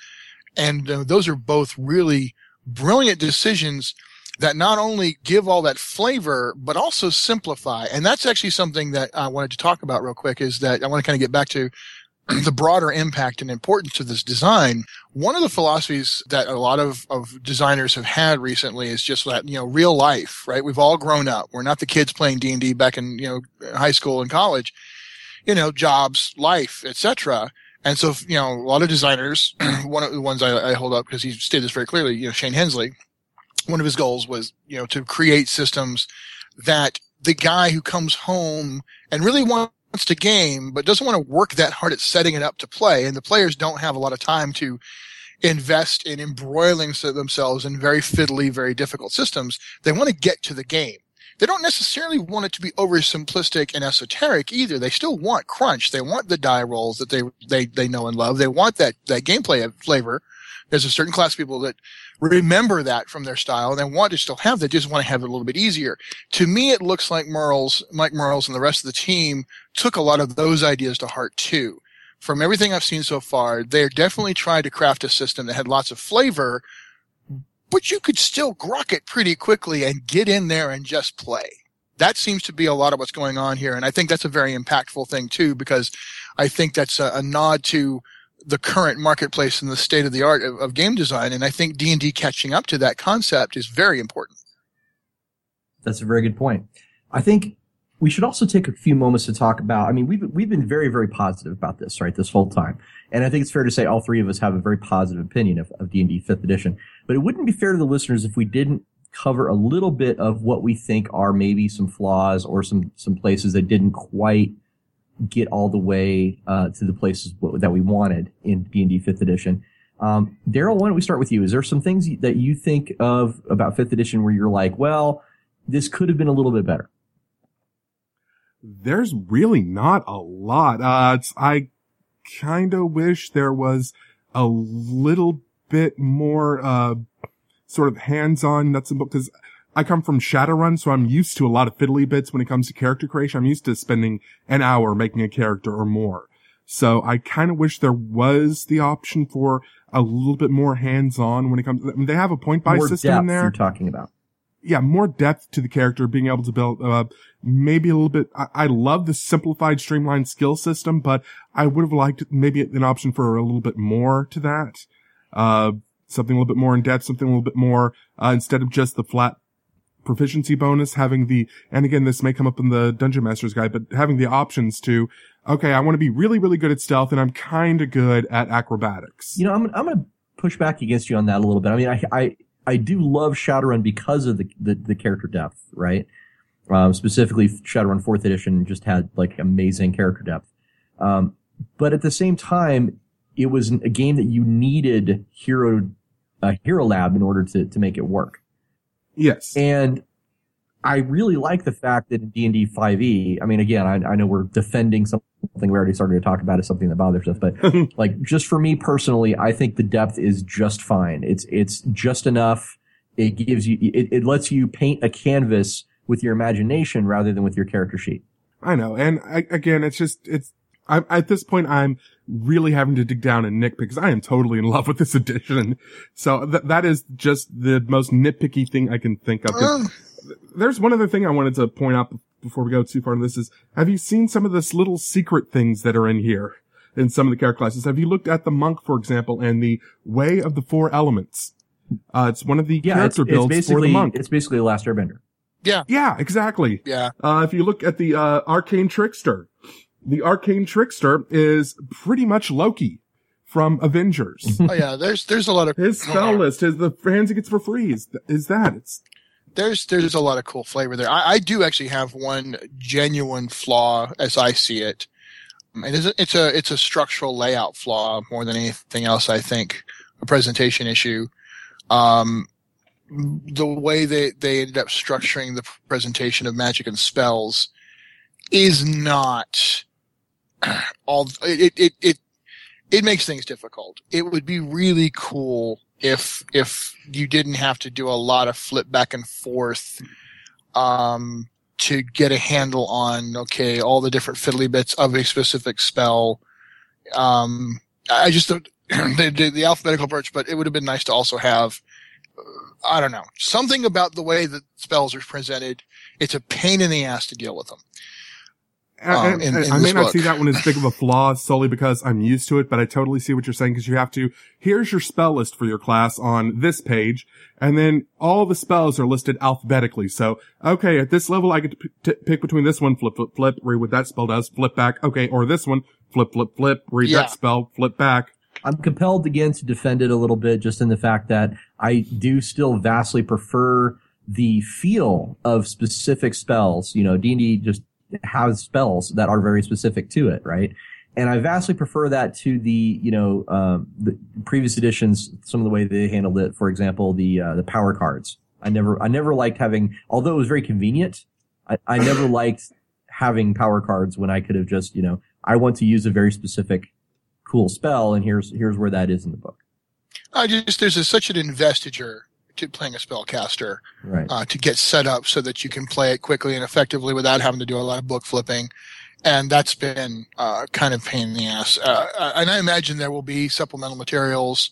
And uh, those are both really brilliant decisions that not only give all that flavor, but also simplify. And that's actually something that I wanted to talk about real quick is that I want to kind of get back to the broader impact and importance of this design, one of the philosophies that a lot of, of designers have had recently is just that, you know, real life, right? We've all grown up. We're not the kids playing D&D back in, you know, high school and college, you know, jobs, life, etc. And so, you know, a lot of designers, (clears throat) one of the ones I, I hold up because he stated this very clearly, you know, Shane Hensley, one of his goals was, you know, to create systems that the guy who comes home and really wants wants to game, but doesn't want to work that hard at setting it up to play. And the players don't have a lot of time to invest in embroiling themselves in very fiddly, very difficult systems. They want to get to the game. They don't necessarily want it to be oversimplistic and esoteric either. They still want crunch. They want the die rolls that they, they, they know and love. They want that, that gameplay flavor. There's a certain class of people that remember that from their style and they want to still have that, just want to have it a little bit easier. To me, it looks like Mearls, Mike Mearls and the rest of the team took a lot of those ideas to heart too. From everything I've seen so far, they're definitely trying to craft a system that had lots of flavor, but you could still grok it pretty quickly and get in there and just play. That seems to be a lot of what's going on here. And I think that's a very impactful thing too, because I think that's a, a nod to the current marketplace and the state of the art of, of game design. And I think D and D catching up to that concept is very important. That's a very good point. I think we should also take a few moments to talk about. I mean, we've we've been very very positive about this, right? This whole time, and I think it's fair to say all three of us have a very positive opinion of, D and D Fifth Edition. But it wouldn't be fair to the listeners if we didn't cover a little bit of what we think are maybe some flaws or some some places that didn't quite get all the way uh, to the places that we wanted in D&D 5th edition. Um, Daryl, why don't we start with you? Is there some things that you think of about 5th edition where you're like, well, this could have been a little bit better? There's really not a lot. Uh, I kind of wish there was a little bit more, uh, sort of hands-on nuts and bolts, because I come from Shadowrun, so I'm used to a lot of fiddly bits when it comes to character creation. I'm used to spending an hour making a character or more. So I kind of wish there was the option for a little bit more hands-on when it comes. I mean, they have a point-buy More system depth in there. You're talking about. yeah, more depth to the character, being able to build, uh, maybe a little bit. I, I love the simplified, streamlined skill system, but I would have liked maybe an option for a little bit more to that. Uh, something a little bit more in depth, something a little bit more, uh, instead of just the flat proficiency bonus, having the, and again, this may come up in the Dungeon Master's Guide, but having the options to, okay, I want to be really, really good at stealth and I'm kind of good at acrobatics. You know, I'm I'm going to push back against you on that a little bit. I mean, I I, I do love Shadowrun because of the the, the character depth, right? Um, specifically, Shadowrun Fourth Edition just had like amazing character depth. Um, but at the same time, it was a game that you needed hero a hero lab in order to to make it work. Yes. And I really like the fact that in D&D 5e, I mean, again, I, I know we're defending something we already started to talk about as something that bothers us, but (laughs) like just for me personally, I think the depth is just fine. It's, it's just enough. It gives you, it, it lets you paint a canvas with your imagination rather than with your character sheet. I know. And I, again, it's just, it's, I'm, at this point, I'm really having to dig down and nitpick because I am totally in love with this (laughs) edition. So that, that is just the most nitpicky thing I can think of. Um, There's one other thing I wanted to point out before we go too far into this is, have you seen some of this little secret things that are in here in some of the character classes? Have you looked at the monk, for example, and the way of the four elements? Uh, it's one of the Yeah, it's, character it's builds for the monk. it's basically the last airbender. Yeah. Yeah, exactly. yeah. Uh, if you look at the, uh, Arcane Trickster, the Arcane Trickster is pretty much Loki from Avengers. (laughs) Oh yeah. There's there's a lot of His spell list, his, the hands he gets for free is, is that. It's, there's there's a lot of cool flavor there. I, I do actually have one genuine flaw as I see it. Um, It is a, it's a it's a structural layout flaw more than anything else. I think a presentation issue. Um, the way they they ended up structuring the presentation of magic and spells is not (clears throat) all. It it it it makes things difficult. It would be really cool if if you didn't have to do a lot of flip back and forth um, to get a handle on okay all the different fiddly bits of a specific spell. Um, I just don't (clears throat) the, alphabetical approach, but it would have been nice to also have uh, I don't know something about the way that spells are presented. It's a pain in the ass to deal with them. Um, and- in- and I may not book. see that one as big of a flaw solely because I'm used to it, but I totally see what you're saying because you have to, here's your spell list for your class on this page, and then all the spells are listed alphabetically. So, okay, at this level, I get to p- t- pick between this one, flip, flip, flip, read what that spell does, flip back, okay, or this one, flip, flip, flip, read Yeah. that spell, flip back. I'm compelled again to defend it a little bit just in the fact that I do still vastly prefer the feel of specific spells. You know, D&D just has spells that are very specific to it, right? And I vastly prefer that to the, you know, um, the previous editions, some of the way they handled it. For example, the, uh, the power cards. I never, I never liked having, although it was very convenient, I, I never (laughs) liked having power cards when I could have just, you know, I want to use a very specific cool spell and here's, here's where that is in the book. I just there's a, such an investiture to playing a spellcaster Right. uh, to get set up so that you can play it quickly and effectively without having to do a lot of book flipping. And that's been uh, kind of pain in the ass. Uh, uh, and I imagine there will be supplemental materials,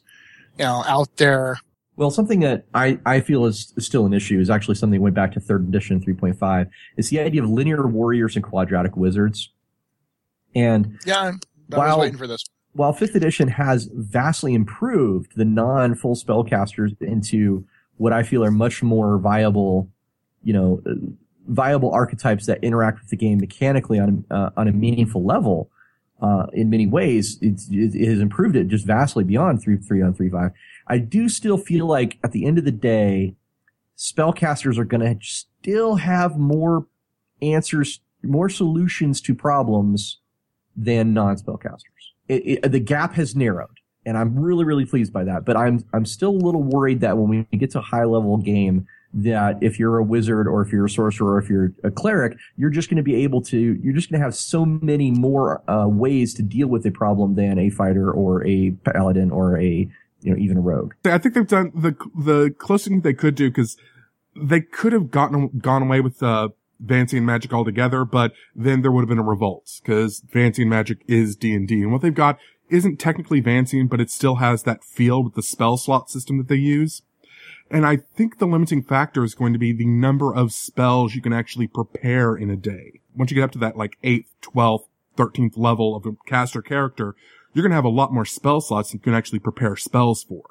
you know, out there. Well, something that I, I feel is still an issue is actually something that went back to third edition 3.5. is the idea of linear warriors and quadratic wizards. And Yeah, I was waiting for this. while fifth edition has vastly improved the non-full spellcasters into what I feel are much more viable, you know, uh, viable archetypes that interact with the game mechanically on uh, on a meaningful level, uh, in many ways, it, it has improved it just vastly beyond three, three on three five. I do still feel like at the end of the day, spellcasters are going to still have more answers, more solutions to problems than non-spellcasters. It, it, the gap has narrowed, and I'm really, really pleased by that. But I'm, I'm still a little worried that when we get to a high level game, that if you're a wizard or if you're a sorcerer or if you're a cleric, you're just going to be able to, you're just going to have so many more uh, ways to deal with a problem than a fighter or a paladin or a, you know, even a rogue. I think they've done the, the closest thing they could do because they could have gotten, gone away with, uh, Vancian magic altogether, but then there would have been a revolt because Vancian magic is D&D. And what they've got isn't technically Vancian, but it still has that feel with the spell slot system that they use. And I think the limiting factor is going to be the number of spells you can actually prepare in a day. Once you get up to that like 8th, 12th, 13th level of a caster character, you're going to have a lot more spell slots you can actually prepare spells for.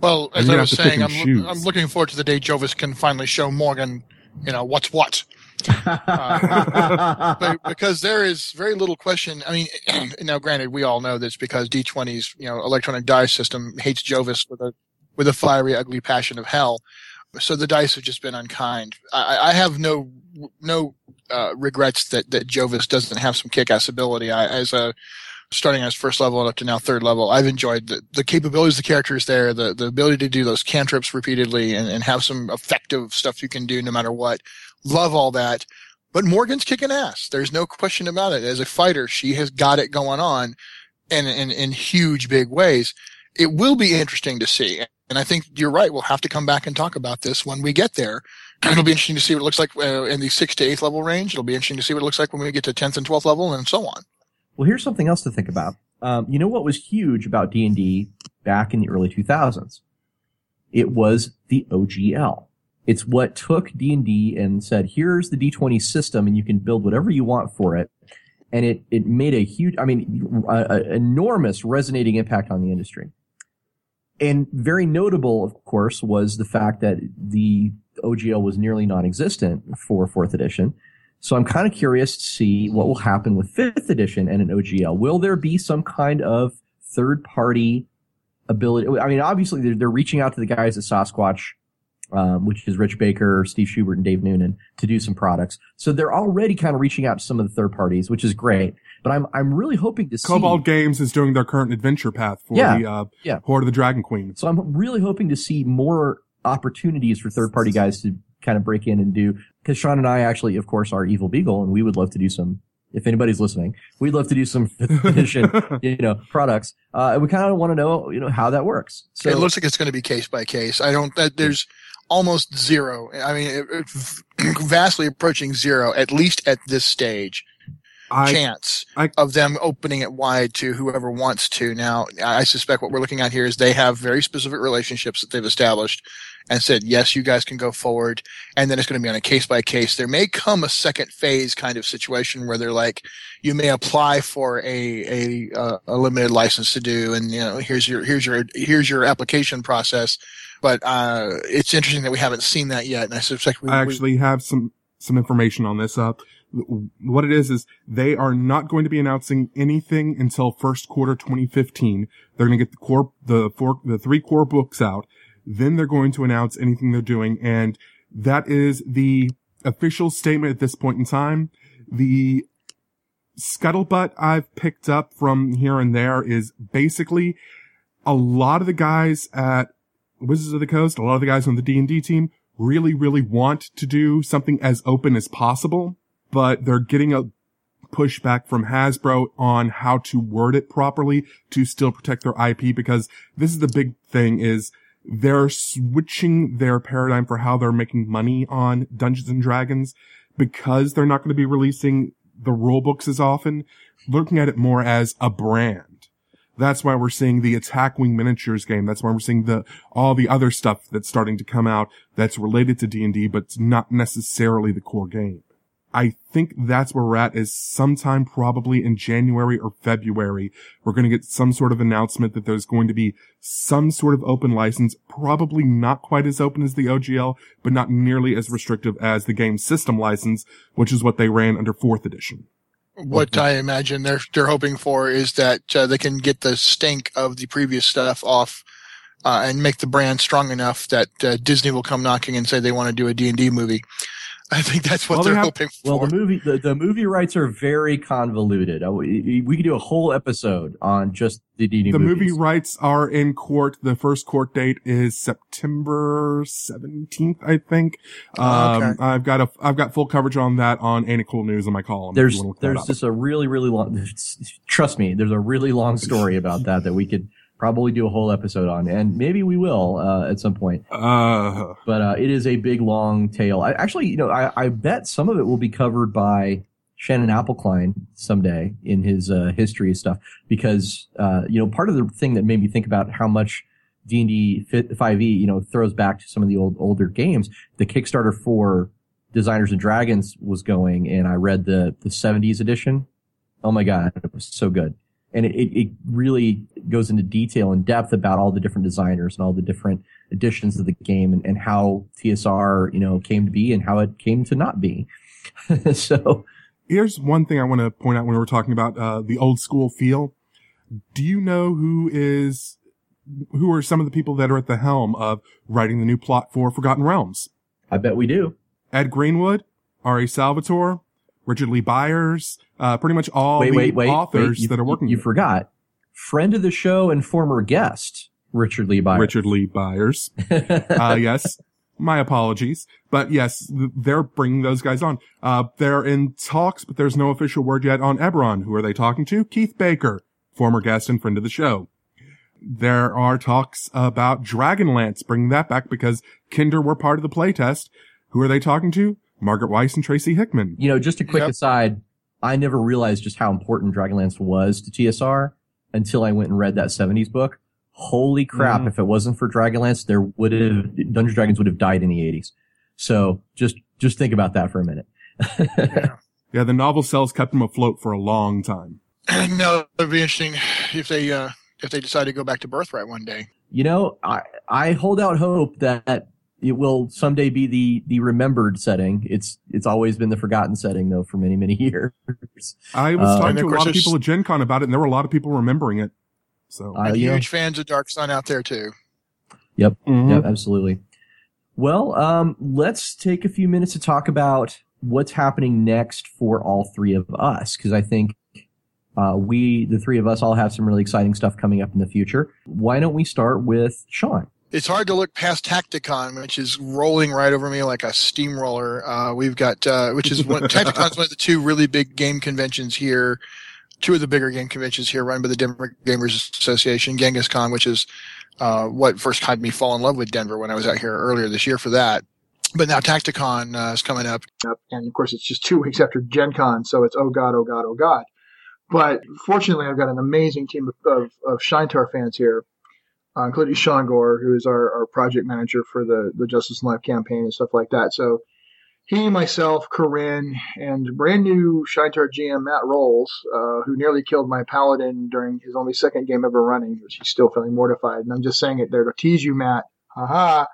Well, as I was saying, I'm, I'm looking forward to the day Jovis can finally show Morgan, you know, what's what. Uh, because there is very little question. I mean, (clears throat) now granted, we all know this because D20's, you know, electronic dice system hates Jovis with a with a fiery, ugly passion of hell. So the dice have just been unkind. I, I have no no uh, regrets that that Jovis doesn't have some kick-ass ability. I, as a starting as first level and up to now third level, I've enjoyed the, the capabilities the characters there, the the ability to do those cantrips repeatedly and, and have some effective stuff you can do no matter what. Love all that. But Morgan's kicking ass. There's no question about it. As a fighter, she has got it going on in, in huge big ways. It will be interesting to see. And I think you're right. We'll have to come back and talk about this when we get there. (clears throat) It'll be interesting to see what it looks like uh, in the sixth to eighth level range. It'll be interesting to see what it looks like when we get to 10th and 12th level and so on. Well, here's something else to think about. Um, you know what was huge about D&D back in the early 2000s? It was the OGL. It's what took D&D and said, here's the D20 system and you can build whatever you want for it. And it, it made a huge, I mean, an enormous resonating impact on the industry. And very notable, of course, was the fact that the OGL was nearly non-existent for fourth edition. So I'm kind of curious to see what will happen with fifth edition and an OGL. Will there be some kind of third party ability? I mean, obviously they're, they're reaching out to the guys at Sasquatch, um, which is Rich Baker, Steve Schubert, and Dave Noonan to do some products. So they're already kind of reaching out to some of the third parties, which is great. But I'm I'm really hoping to see. Kobold Games is doing their current adventure path for yeah, the uh, yeah. Hoard of the Dragon Queen. So I'm really hoping to see more opportunities for third party guys to kind of break in and do. Because Sean and I actually, of course, are Evil Beagle, and we would love to do some. If anybody's listening, we'd love to do some (laughs) edition, (laughs) you know, products. Uh, we kind of want to know, you know, how that works. So it looks like it's going to be case by case. I don't. Uh, there's almost zero. I mean, it, it, (clears throat) vastly approaching zero, at least at this stage I, chance I, of them opening it wide to whoever wants to. Now, I suspect what we're looking at here is they have very specific relationships that they've established and said, yes, you guys can go forward. And then it's going to be on a case by case. There may come a second phase kind of situation where they're like, you may apply for a, a, uh, a limited license to do. And, you know, here's your, here's your, here's your application process. But, uh, it's interesting that we haven't seen that yet. And I suspect we, I actually we, have some, some information on this. up. what it is is they are not going to be announcing anything until first quarter 2015. They're going to get the core, the four, the three core books out. Then they're going to announce anything they're doing. And that is the official statement at this point in time. The scuttlebutt I've picked up from here and there is basically a lot of the guys at Wizards of the Coast, a lot of the guys on the D&D team really, really want to do something as open as possible but they're getting a pushback from Hasbro on how to word it properly to still protect their IP because this is the big thing is they're switching their paradigm for how they're making money on Dungeons and Dragons because they're not going to be releasing the rule books as often, looking at it more as a brand. That's why we're seeing the Attack Wing miniatures game. That's why we're seeing the, all the other stuff that's starting to come out that's related to D&D, but it's not necessarily the core game. I think that's where we're at is sometime probably in January or February. We're going to get some sort of announcement that there's going to be some sort of open license, probably not quite as open as the OGL, but not nearly as restrictive as the game system license, which is what they ran under fourth edition. What I imagine they're, they're hoping for is that uh, they can get the stink of the previous stuff off uh, and make the brand strong enough that uh, Disney will come knocking and say they want to do a D&D movie I think that's what Well, they they're have- hoping for. Well, the movie the, the movie rights are very convoluted. We, we could do a whole episode on just the D&D The movie rights are in court. The first court date is September 17th, I think. Oh, Um, okay. I've got a, I've got full coverage on that on Ain't It Cool News in my column. There's you wanna look that there's just a really really long. (laughs) Trust me, there's a really long story about that that we could probably do a whole episode on, and maybe we will uh, at some point. uh, But uh, it is a big long tale. I actually, you know, I, I bet some of it will be covered by Shannon Appelcline someday in his uh, history stuff because uh, you know part of the thing that made me think about how much D and D five E you know throws back to some of the old older games. The Kickstarter for Designers and Dragons was going, and I read the the seventies edition. Oh my god, it was so good, and it, it, really goes into detail and depth about all the different designers and all the different editions of the game and, and how TSR you know came to be and how it came to not be. (laughs) so here's one thing I want to point out when we're talking about, uh, the old school feel. Do you know who is, who are some of the people that are at the helm of writing the new plot for Forgotten Realms? I bet we do. Ed Greenwood, R.A. Salvatore, Richard Lee Byers, uh, pretty much all wait, the wait, wait, authors. You, that are working. You, you forgot friend of the show and former guest Richard Lee Byers. Richard Lee Byers. (laughs) Uh, yes. My apologies. But yes, they're bringing those guys on. Uh, they're in talks, but there's no official word yet on Eberron. Who are they talking to? Keith Baker, former guest and friend of the show. There are talks about Dragonlance, bringing that back because kender were part of the playtest. Who are they talking to? Margaret Weis and Tracy Hickman. you know, just a quick Yep. aside. I never realized just how important Dragonlance was to TSR until I went and read that 70s book. Holy crap. Mhm. If it wasn't for Dragonlance, there would have, Dungeons and Dragons would have died in the 80s. So just, just think about that for a minute. yeah. (laughs) Yeah, the novel cells kept them afloat for a long time. (clears throat) no, it'd be interesting if they uh, if they decide to go back to Birthright one day. You know, I, I hold out hope that it will someday be the, the remembered setting. It's, it's always been the forgotten setting though for many, many (laughs) years. I was Uh, talking And to a lot of people at Gen Con about it, and there were a lot of people remembering it. So, Uh, And you huge fans of Dark Sun out there too. Mhm. yep, absolutely. Well, um, let's take a few minutes to talk about what's happening next for all three of us, because I think uh, we, the three of us, all have some really exciting stuff coming up in the future. Why don't we start with Sean? It's hard to look past Tacticon, which is rolling right over me like a steamroller. Uh, we've got, uh, which is one, (laughs) Tacticon's one of the two really big game conventions here. Two of the bigger game conventions here run by the Denver Gamers Association, Genghis Con, which is, uh, what first had me fall in love with Denver when I was out here earlier this year for that. But now Tacticon uh, is coming up. and of course it's just two weeks after Gen Con, so it's oh god, oh god, oh god. But fortunately, I've got an amazing team of, of, of Shaintar fans here, uh, including Sean Gore, who is our, our project manager for the, the Justice and Life campaign and stuff like that. So he, myself, Corinne, and brand new Shaintar GM Matt Rolls, uh, who nearly killed my paladin during his only second game ever running, which he's still feeling mortified. And I'm just saying it there to tease you, Matt. Haha.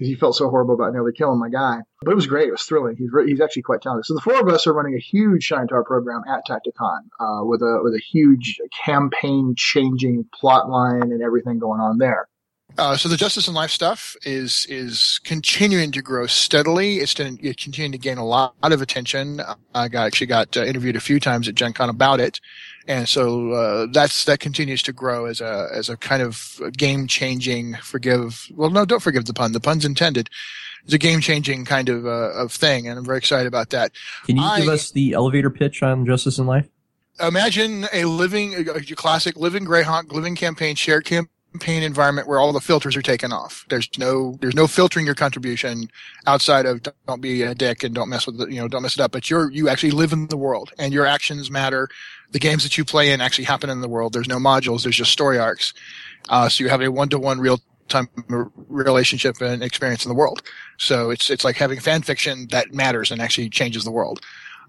Because he felt so horrible about nearly killing my guy. But it was great. It was thrilling. He's re- he's actually quite talented. So the four of us are running a huge Shaintar program at Tacticon uh, with a with a huge campaign changing plot line and everything going on there. Uh, so the Justice and Life stuff is is continuing to grow steadily. It's, been, it's continuing to gain a lot, of attention. I got actually got uh, interviewed a few times at Gen Con about it, and so uh, that's that continues to grow as a as a kind of game changing. Forgive well, no, don't forgive the pun. The pun's intended. It's a game changing kind of uh, of thing, and I'm very excited about that. Can you give us the elevator pitch on Justice and Life? imagine a living, a, a classic living Greyhawk, living campaign, shared campaign environment where all the filters are taken off. There's no, there's no filtering your contribution outside of don't be a dick and don't mess with the, you know, don't mess it up. But you're, you actually live in the world and your actions matter. The games that you play in actually happen in the world. There's no modules. There's just story arcs. Uh, so you have a one-to-one real time relationship and experience in the world. So it's, it's like having fan fiction that matters and actually changes the world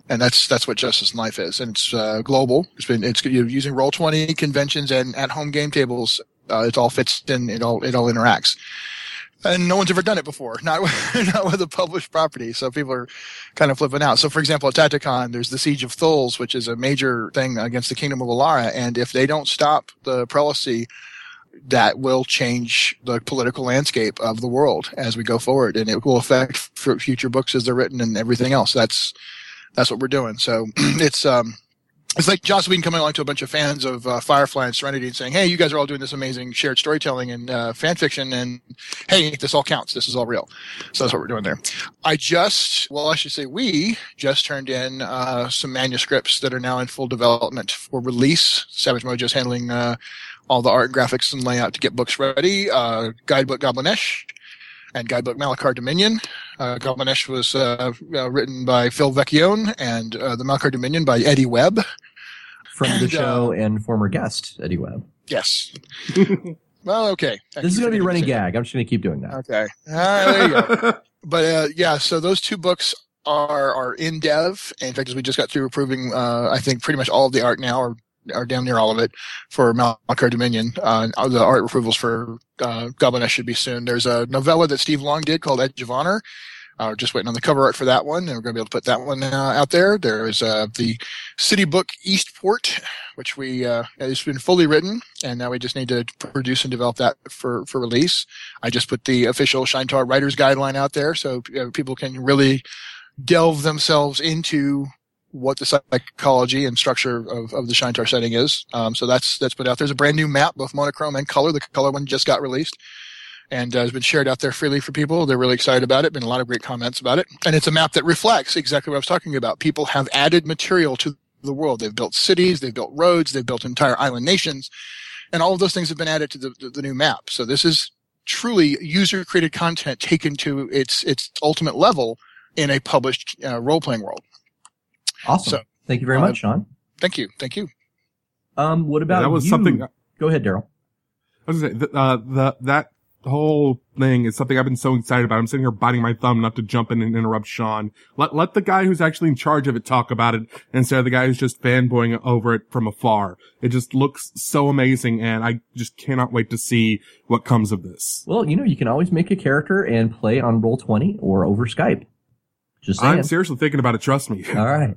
and that's that's what Justice in Life is, and it's uh, global. It's been it's using Roll Twenty conventions and at home game tables. Uh, it all fits in. It all it all interacts, and no one's ever done it before. (laughs) Not not with a published property, so people are kind of flipping out. So, for example, at Tacticon, there's the Siege of Thuls, which is a major thing against the Kingdom of Alara, and if they don't stop the prelacy that will change the political landscape of the world as we go forward, and it will affect future books as they're written and everything else. That's that's what we're doing. So (clears throat) it's um, it's like Joss Whedon coming along to a bunch of fans of uh, Firefly and Serenity and saying, "Hey, you guys are all doing this amazing shared storytelling and uh, fan fiction, and hey, this all counts. This is all real." So that's what we're doing there. I just, well, I should say, we just turned in uh, some manuscripts that are now in full development for release. Savage Mojo's handling uh, all the art, graphics, and layout to get books ready. Uh, guidebook Goblinesh and guidebook Malakar Dominion. Uh, Goblinesh was uh, uh, written by Phil Vecchione and uh, the Malakar Dominion by Eddie Webb. From the show and former guest, Eddie Webb. Yes. (laughs) well, okay. This is going to be a running gag. I'm just going to keep doing that. Okay. All right, there you go. (laughs) but uh, yeah, so those two books are are in dev. In fact, as we just got through approving, uh, I think pretty much all of the art now, or or damn near all of it, for Malakar Dominion. Uh, the art approvals for uh, Goblinesh should be soon. There's a novella that Steve Long did called Edge of Honor. Uh, just waiting on the cover art for that one, and we're going to be able to put that one uh, out there. There is uh, the City Book Eastport, which we uh, it's been fully written, and now we just need to produce and develop that for for release. I just put the official Shaintar Writers Guideline out there, so uh, people can really delve themselves into what the psychology and structure of, of the Shaintar setting is. Um, so that's that's put out. There's a brand new map, both monochrome and color. The color one just got released and uh, has been shared out there freely for people. They're really excited about it. Been a lot of great comments about it, and it's a map that reflects exactly what I was talking about. People have added material to the world. They've built cities, they've built roads, they've built entire island nations, and all of those things have been added to the, the, new map. So this is truly user created content taken to its its ultimate level in a published uh, role playing world. Awesome. So, thank you very uh, much, Sean. Thank you. Thank you. Um, what about yeah, that was you? something. Go ahead, Daryl. I was going to say, uh, the, that whole thing is something I've been so excited about. I'm sitting here biting my thumb not to jump in and interrupt Sean. Let, let the guy who's actually in charge of it talk about it instead of the guy who's just fanboying over it from afar. It just looks so amazing and I just cannot wait to see what comes of this. Well, you know, you can always make a character and play on Roll20 or over Skype. Just saying. I'm seriously thinking about it. Trust me. All right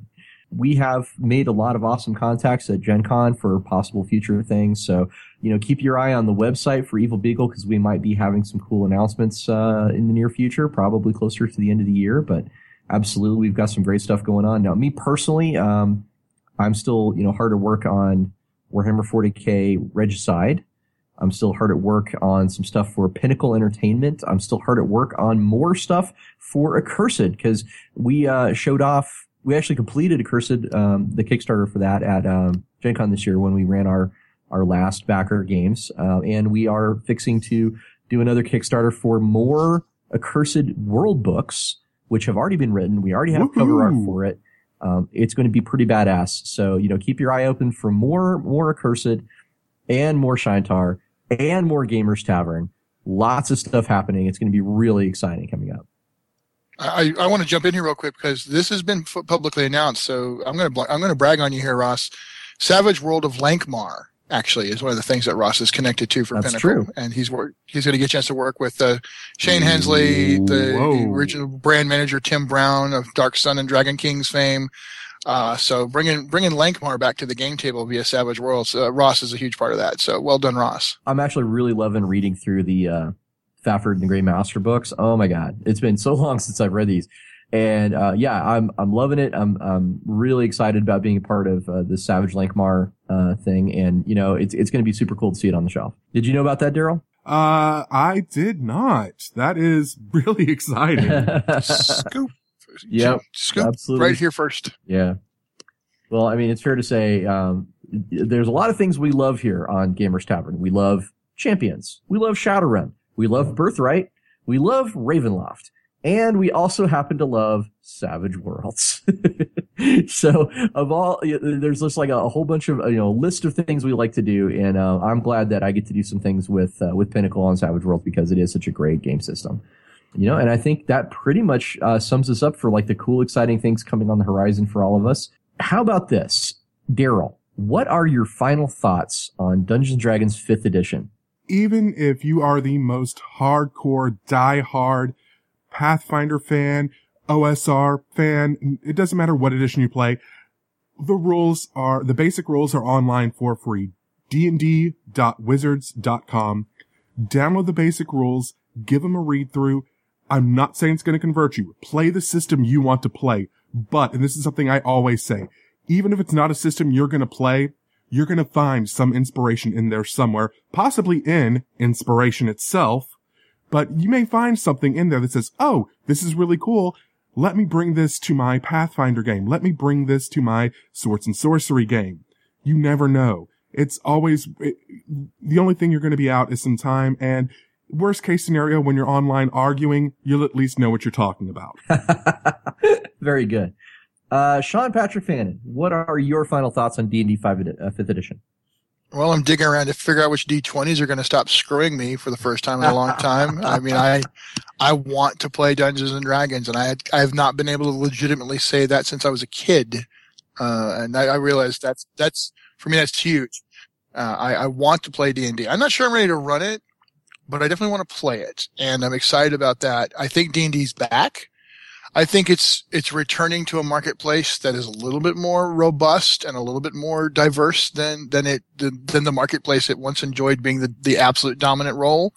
we have made a lot of awesome contacts at Gen Con for possible future things. So, you know, keep your eye on the website for Evil Beagle because we might be having some cool announcements uh, in the near future, probably closer to the end of the year. But absolutely, we've got some great stuff going on. Now, me personally, um, I'm still, you know, hard at work on Warhammer 40k Regicide. I'm still hard at work on some stuff for Pinnacle Entertainment. I'm still hard at work on more stuff for Accursed because we uh, showed off we actually completed Accursed, um, the Kickstarter for that at um, Gen Con this year when we ran our our last backer games, uh, and we are fixing to do another Kickstarter for more Accursed world books, which have already been written. We already have Woo-hoo. cover art for it. Um, it's going to be pretty badass. So you know, keep your eye open for more more Accursed and more Shaintar, and more Gamers Tavern. Lots of stuff happening. It's going to be really exciting coming up. I, I want to jump in here real quick because this has been publicly announced. So I'm going to I'm going to brag on you here, Ross. Savage World of Lankhmar actually is one of the things that Ross is connected to for That's Pinnacle, true. and he's work, he's going to get a chance to work with uh, Shane Hensley, the, the, original brand manager Tim Brown of Dark Sun and Dragon Kings fame. Uh, so bringing bringing Lankhmar back to the game table via Savage Worlds, uh, Ross is a huge part of that. So well done, Ross. I'm actually really loving reading through the Fafhrd and the Grey Mouser books. Oh my God. It's been so long (laughs) since I've read these. And, uh, yeah, I'm, I'm loving it. I'm, I'm really excited about being a part of, uh, the Savage Lankhmar, uh, thing. And, you know, it's, it's going to be super cool to see it on the shelf. Did you know about that, Daryl? Uh, I did not. That is really exciting. (laughs) Scoop. Yep. Scoop. Absolutely. Right here first. Yeah. Well, I mean, it's fair to say, um, there's a lot of things we love here on Gamers Tavern. We love champions. We love Shadowrun. We love Birthright. We love Ravenloft. And we also happen to love Savage Worlds. (laughs) so of all, there's just like a, whole bunch of, you know, list of things we like to do. And, uh, I'm glad that I get to do some things with, uh, with Pinnacle on Savage Worlds because it is such a great game system. You know, and I think that pretty much, uh, sums us up for like the cool, exciting things coming on the horizon for all of us. How about this? Daryl, what are your final thoughts on Dungeons Dragons 5th edition? Even if you are the most hardcore, die-hard Pathfinder fan, OSR fan, it doesn't matter what edition you play. The rules are, the basic rules are online for free. dnd.wizards.com, download the basic rules, give them a read through. I'm not saying it's going to convert you. Play the system you want to play. But, and this is something I always say, even if it's not a system you're going to play, you're going to find some inspiration in there somewhere, possibly in inspiration itself, but you may find something in there that says, Oh, this is really cool. Let me bring this to my Pathfinder game. Let me bring this to my Swords and Sorcery game. You never know. It's always, it, the only thing you're going to be out is some time and worst case scenario, when you're online arguing, you'll at least know what you're talking about. (laughs) Very good. Uh, Sean Patrick Fannon, what are your final thoughts on D&D 5 uh, 5th edition? Well, I'm digging around to figure out which D20s are going to stop screwing me for the first time in a long time. (laughs) I mean, I, I want to play Dungeons and Dragons, and I, had, I have not been able to legitimately say that since I was a kid. Uh, and I, I realized that's, that's, for me, that's huge. Uh, I, I want to play D&D. I'm not sure I'm ready to run it, but I definitely want to play it, and I'm excited about that. I think D&D's back. I think it's it's returning to a marketplace that is a little bit more robust and a little bit more diverse than than it than the marketplace it once enjoyed being the, the absolute dominant role.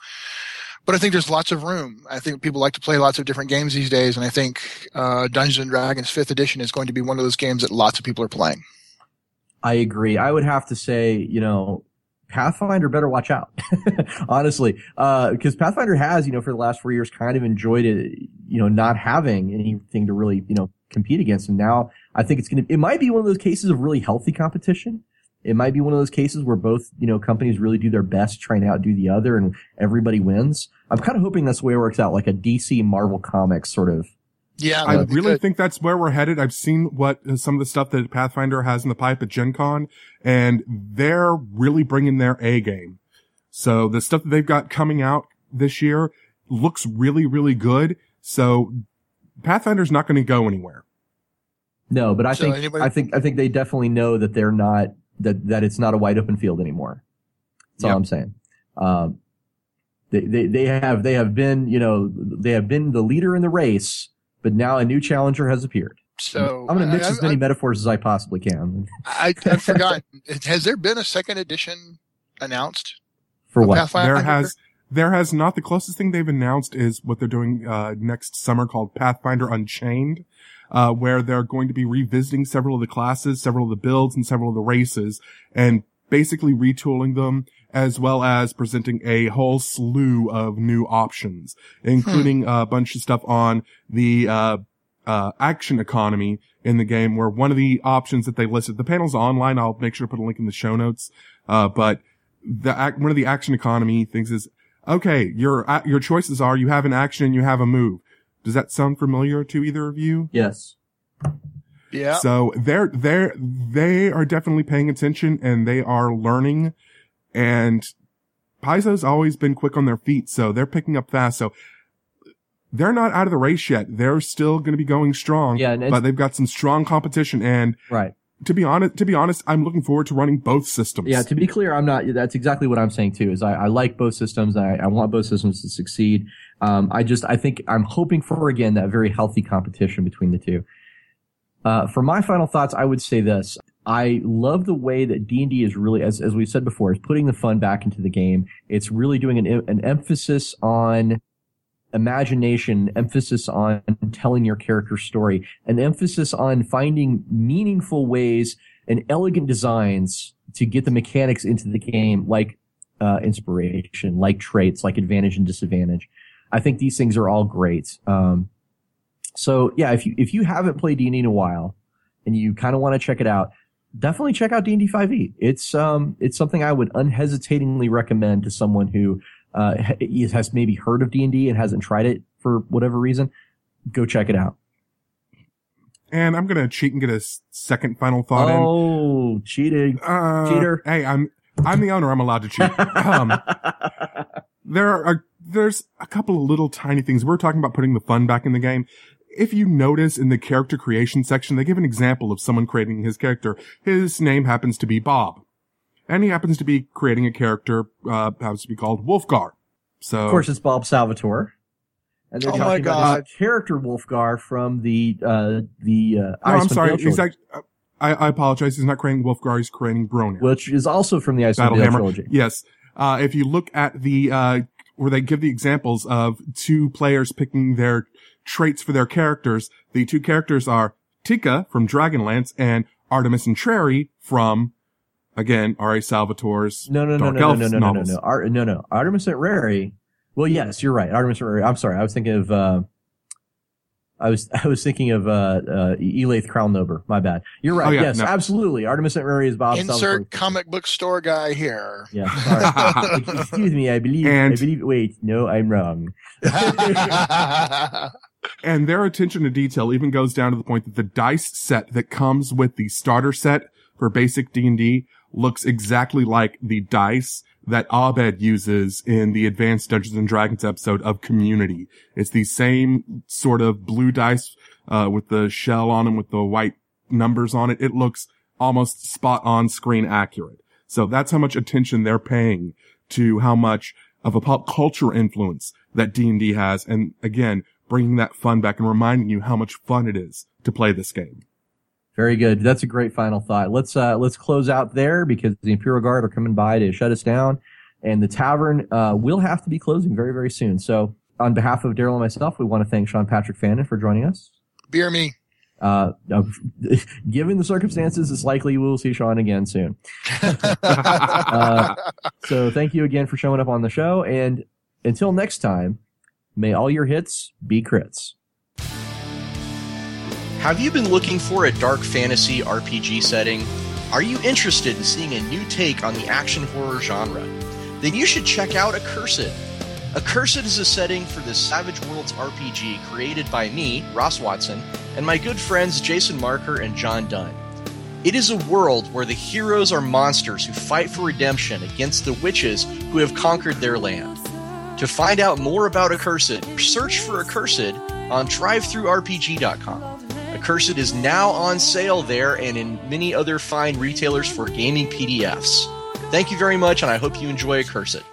But I think there's lots of room. I think people like to play lots of different games these days, and I think uh, Dungeons and Dragons Fifth Edition is going to be one of those games that lots of people are playing. I agree. I would have to say, you know, Pathfinder better watch out, (laughs) honestly, because uh, Pathfinder has, you know, for the last four years, kind of enjoyed it, you know, not having anything to really, you know, compete against. And now I think it's going to, it might be one of those cases of really healthy competition. It might be one of those cases where both, you know, companies really do their best trying to outdo the other and everybody wins. I'm kind of hoping that's the way it works out, like a DC Marvel Comics sort of yeah, I really good. think that's where we're headed. I've seen what uh, some of the stuff that Pathfinder has in the pipe at Gen Con, and they're really bringing their A game. So the stuff that they've got coming out this year looks really, really good. So Pathfinder's not going to go anywhere. No, but I so think anybody- I think I think they definitely know that they're not that that it's not a wide open field anymore. That's yep. all I'm saying. Um, they, they they have they have been you know they have been the leader in the race but now a new challenger has appeared. So I'm going to mix I, as many I, metaphors as I possibly can. I, I forgot. has there been a second edition announced for what? Pathfinder? There has. There has not. The closest thing they've announced is what they're doing uh, next summer called Pathfinder Unchained, uh, where they're going to be revisiting several of the classes, several of the builds, and several of the races, and basically retooling them as well as presenting a whole slew of new options, including hmm. a bunch of stuff on the, uh, uh, action economy in the game where one of the options that they listed, the panel's online. I'll make sure to put a link in the show notes. Uh, but the, one of the action economy things is, okay, your, uh, your choices are you have an action and you have a move. Does that sound familiar to either of you? Yes. Yeah. So they're, they're, they are definitely paying attention and they are learning and Paizo's always been quick on their feet, so they're picking up fast. So they're not out of the race yet. They're still going to be going strong. Yeah, but they've got some strong competition. And right. To be honest, to be honest, I'm looking forward to running both systems. Yeah, to be clear, I'm not. That's exactly what I'm saying too. Is I, I like both systems. I, I want both systems to succeed. Um, I just, I think I'm hoping for again that very healthy competition between the two. Uh, for my final thoughts, I would say this. I love the way that D&D is really, as, as we said before, is putting the fun back into the game. It's really doing an, an emphasis on imagination, emphasis on telling your character story, an emphasis on finding meaningful ways and elegant designs to get the mechanics into the game, like uh, inspiration, like traits, like advantage and disadvantage. I think these things are all great. Um, so yeah, if you if you haven't played D&D in a while and you kind of want to check it out, definitely check out D&D 5e. It's um it's something I would unhesitatingly recommend to someone who uh, has maybe heard of D&D and hasn't tried it for whatever reason. Go check it out. And I'm gonna cheat and get a second final thought in. oh, in. cheating, uh, cheater! Hey, I'm I'm the owner. I'm allowed to cheat. um, (laughs) there are there's a couple of little tiny things. We're talking about putting the fun back in the game if you notice in the character creation section, they give an example of someone creating his character. His name happens to be Bob. And he happens to be creating a character, uh, happens to be called Wulfgar. So. Of course, it's Bob Salvatore. And they're oh talking about his character Wulfgar from the, uh, the, uh, no, I'm sorry. He's actually, uh, I, I apologize. He's not creating Wulfgar. He's creating Bruenor. which is also from the Icewind Battle Dale Hammer. trilogy. Yes. Uh, if you look at the, uh, where they give the examples of two players picking their traits for their characters, the two characters are Tika from Dragonlance and Artemis Entreri from, again, R.A. Salvatore's No, no, no, Dark no, no, Elves no, no, no, no, novels. no, Ar- no, no. Artemis Entreri. Well, yes, you're right. Artemis Entreri. I'm sorry. I was thinking of, uh, I was, (laughs) I was thinking of, uh, uh, Elaith Craulnober. My bad. You're right. Oh, yeah, yes, no. absolutely. Artemis Entreri is Bob Insert Salvatore. comic book store guy here. Yeah. Sorry. (laughs) Excuse me. I believe, I And- believe, wait, no, I'm wrong. (laughs) and their attention to detail even goes down to the point that the dice set that comes with the starter set for basic D&D looks exactly like the dice that Abed uses in the Advanced Dungeons and Dragons episode of Community. It's the same sort of blue dice uh, with the shell on them with the white numbers on it. It looks almost spot on screen accurate. So that's how much attention they're paying to how much of a pop culture influence that D&D has. And again, bringing that fun back and reminding you how much fun it is to play this game. Very good. That's a great final thought. Let's uh, let's close out there because the Imperial Guard are coming by to shut us down, and the tavern uh, will have to be closing very very soon. So, on behalf of Daryl and myself, we want to thank Sean Patrick Fannon for joining us. Beer me. Uh, uh, (laughs) given the circumstances, it's likely we will see Sean again soon. (laughs) Uh, so, thank you again for showing up on the show, and until next time, may all your hits be crits. Have you been looking for a dark fantasy RPG setting? Are you interested in seeing a new take on the action horror genre? Then you should check out Accursed. Accursed is a setting for the Savage Worlds RPG created by me, Ross Watson, and my good friends Jason Marker and John Dunn. It is a world where the heroes are monsters who fight for redemption against the witches who have conquered their land. To find out more about Accursed, search for Accursed on drivethrurpg.com. Accursed is now on sale there and in many other fine retailers for gaming PDFs. Thank you very much, and I hope you enjoy Accursed.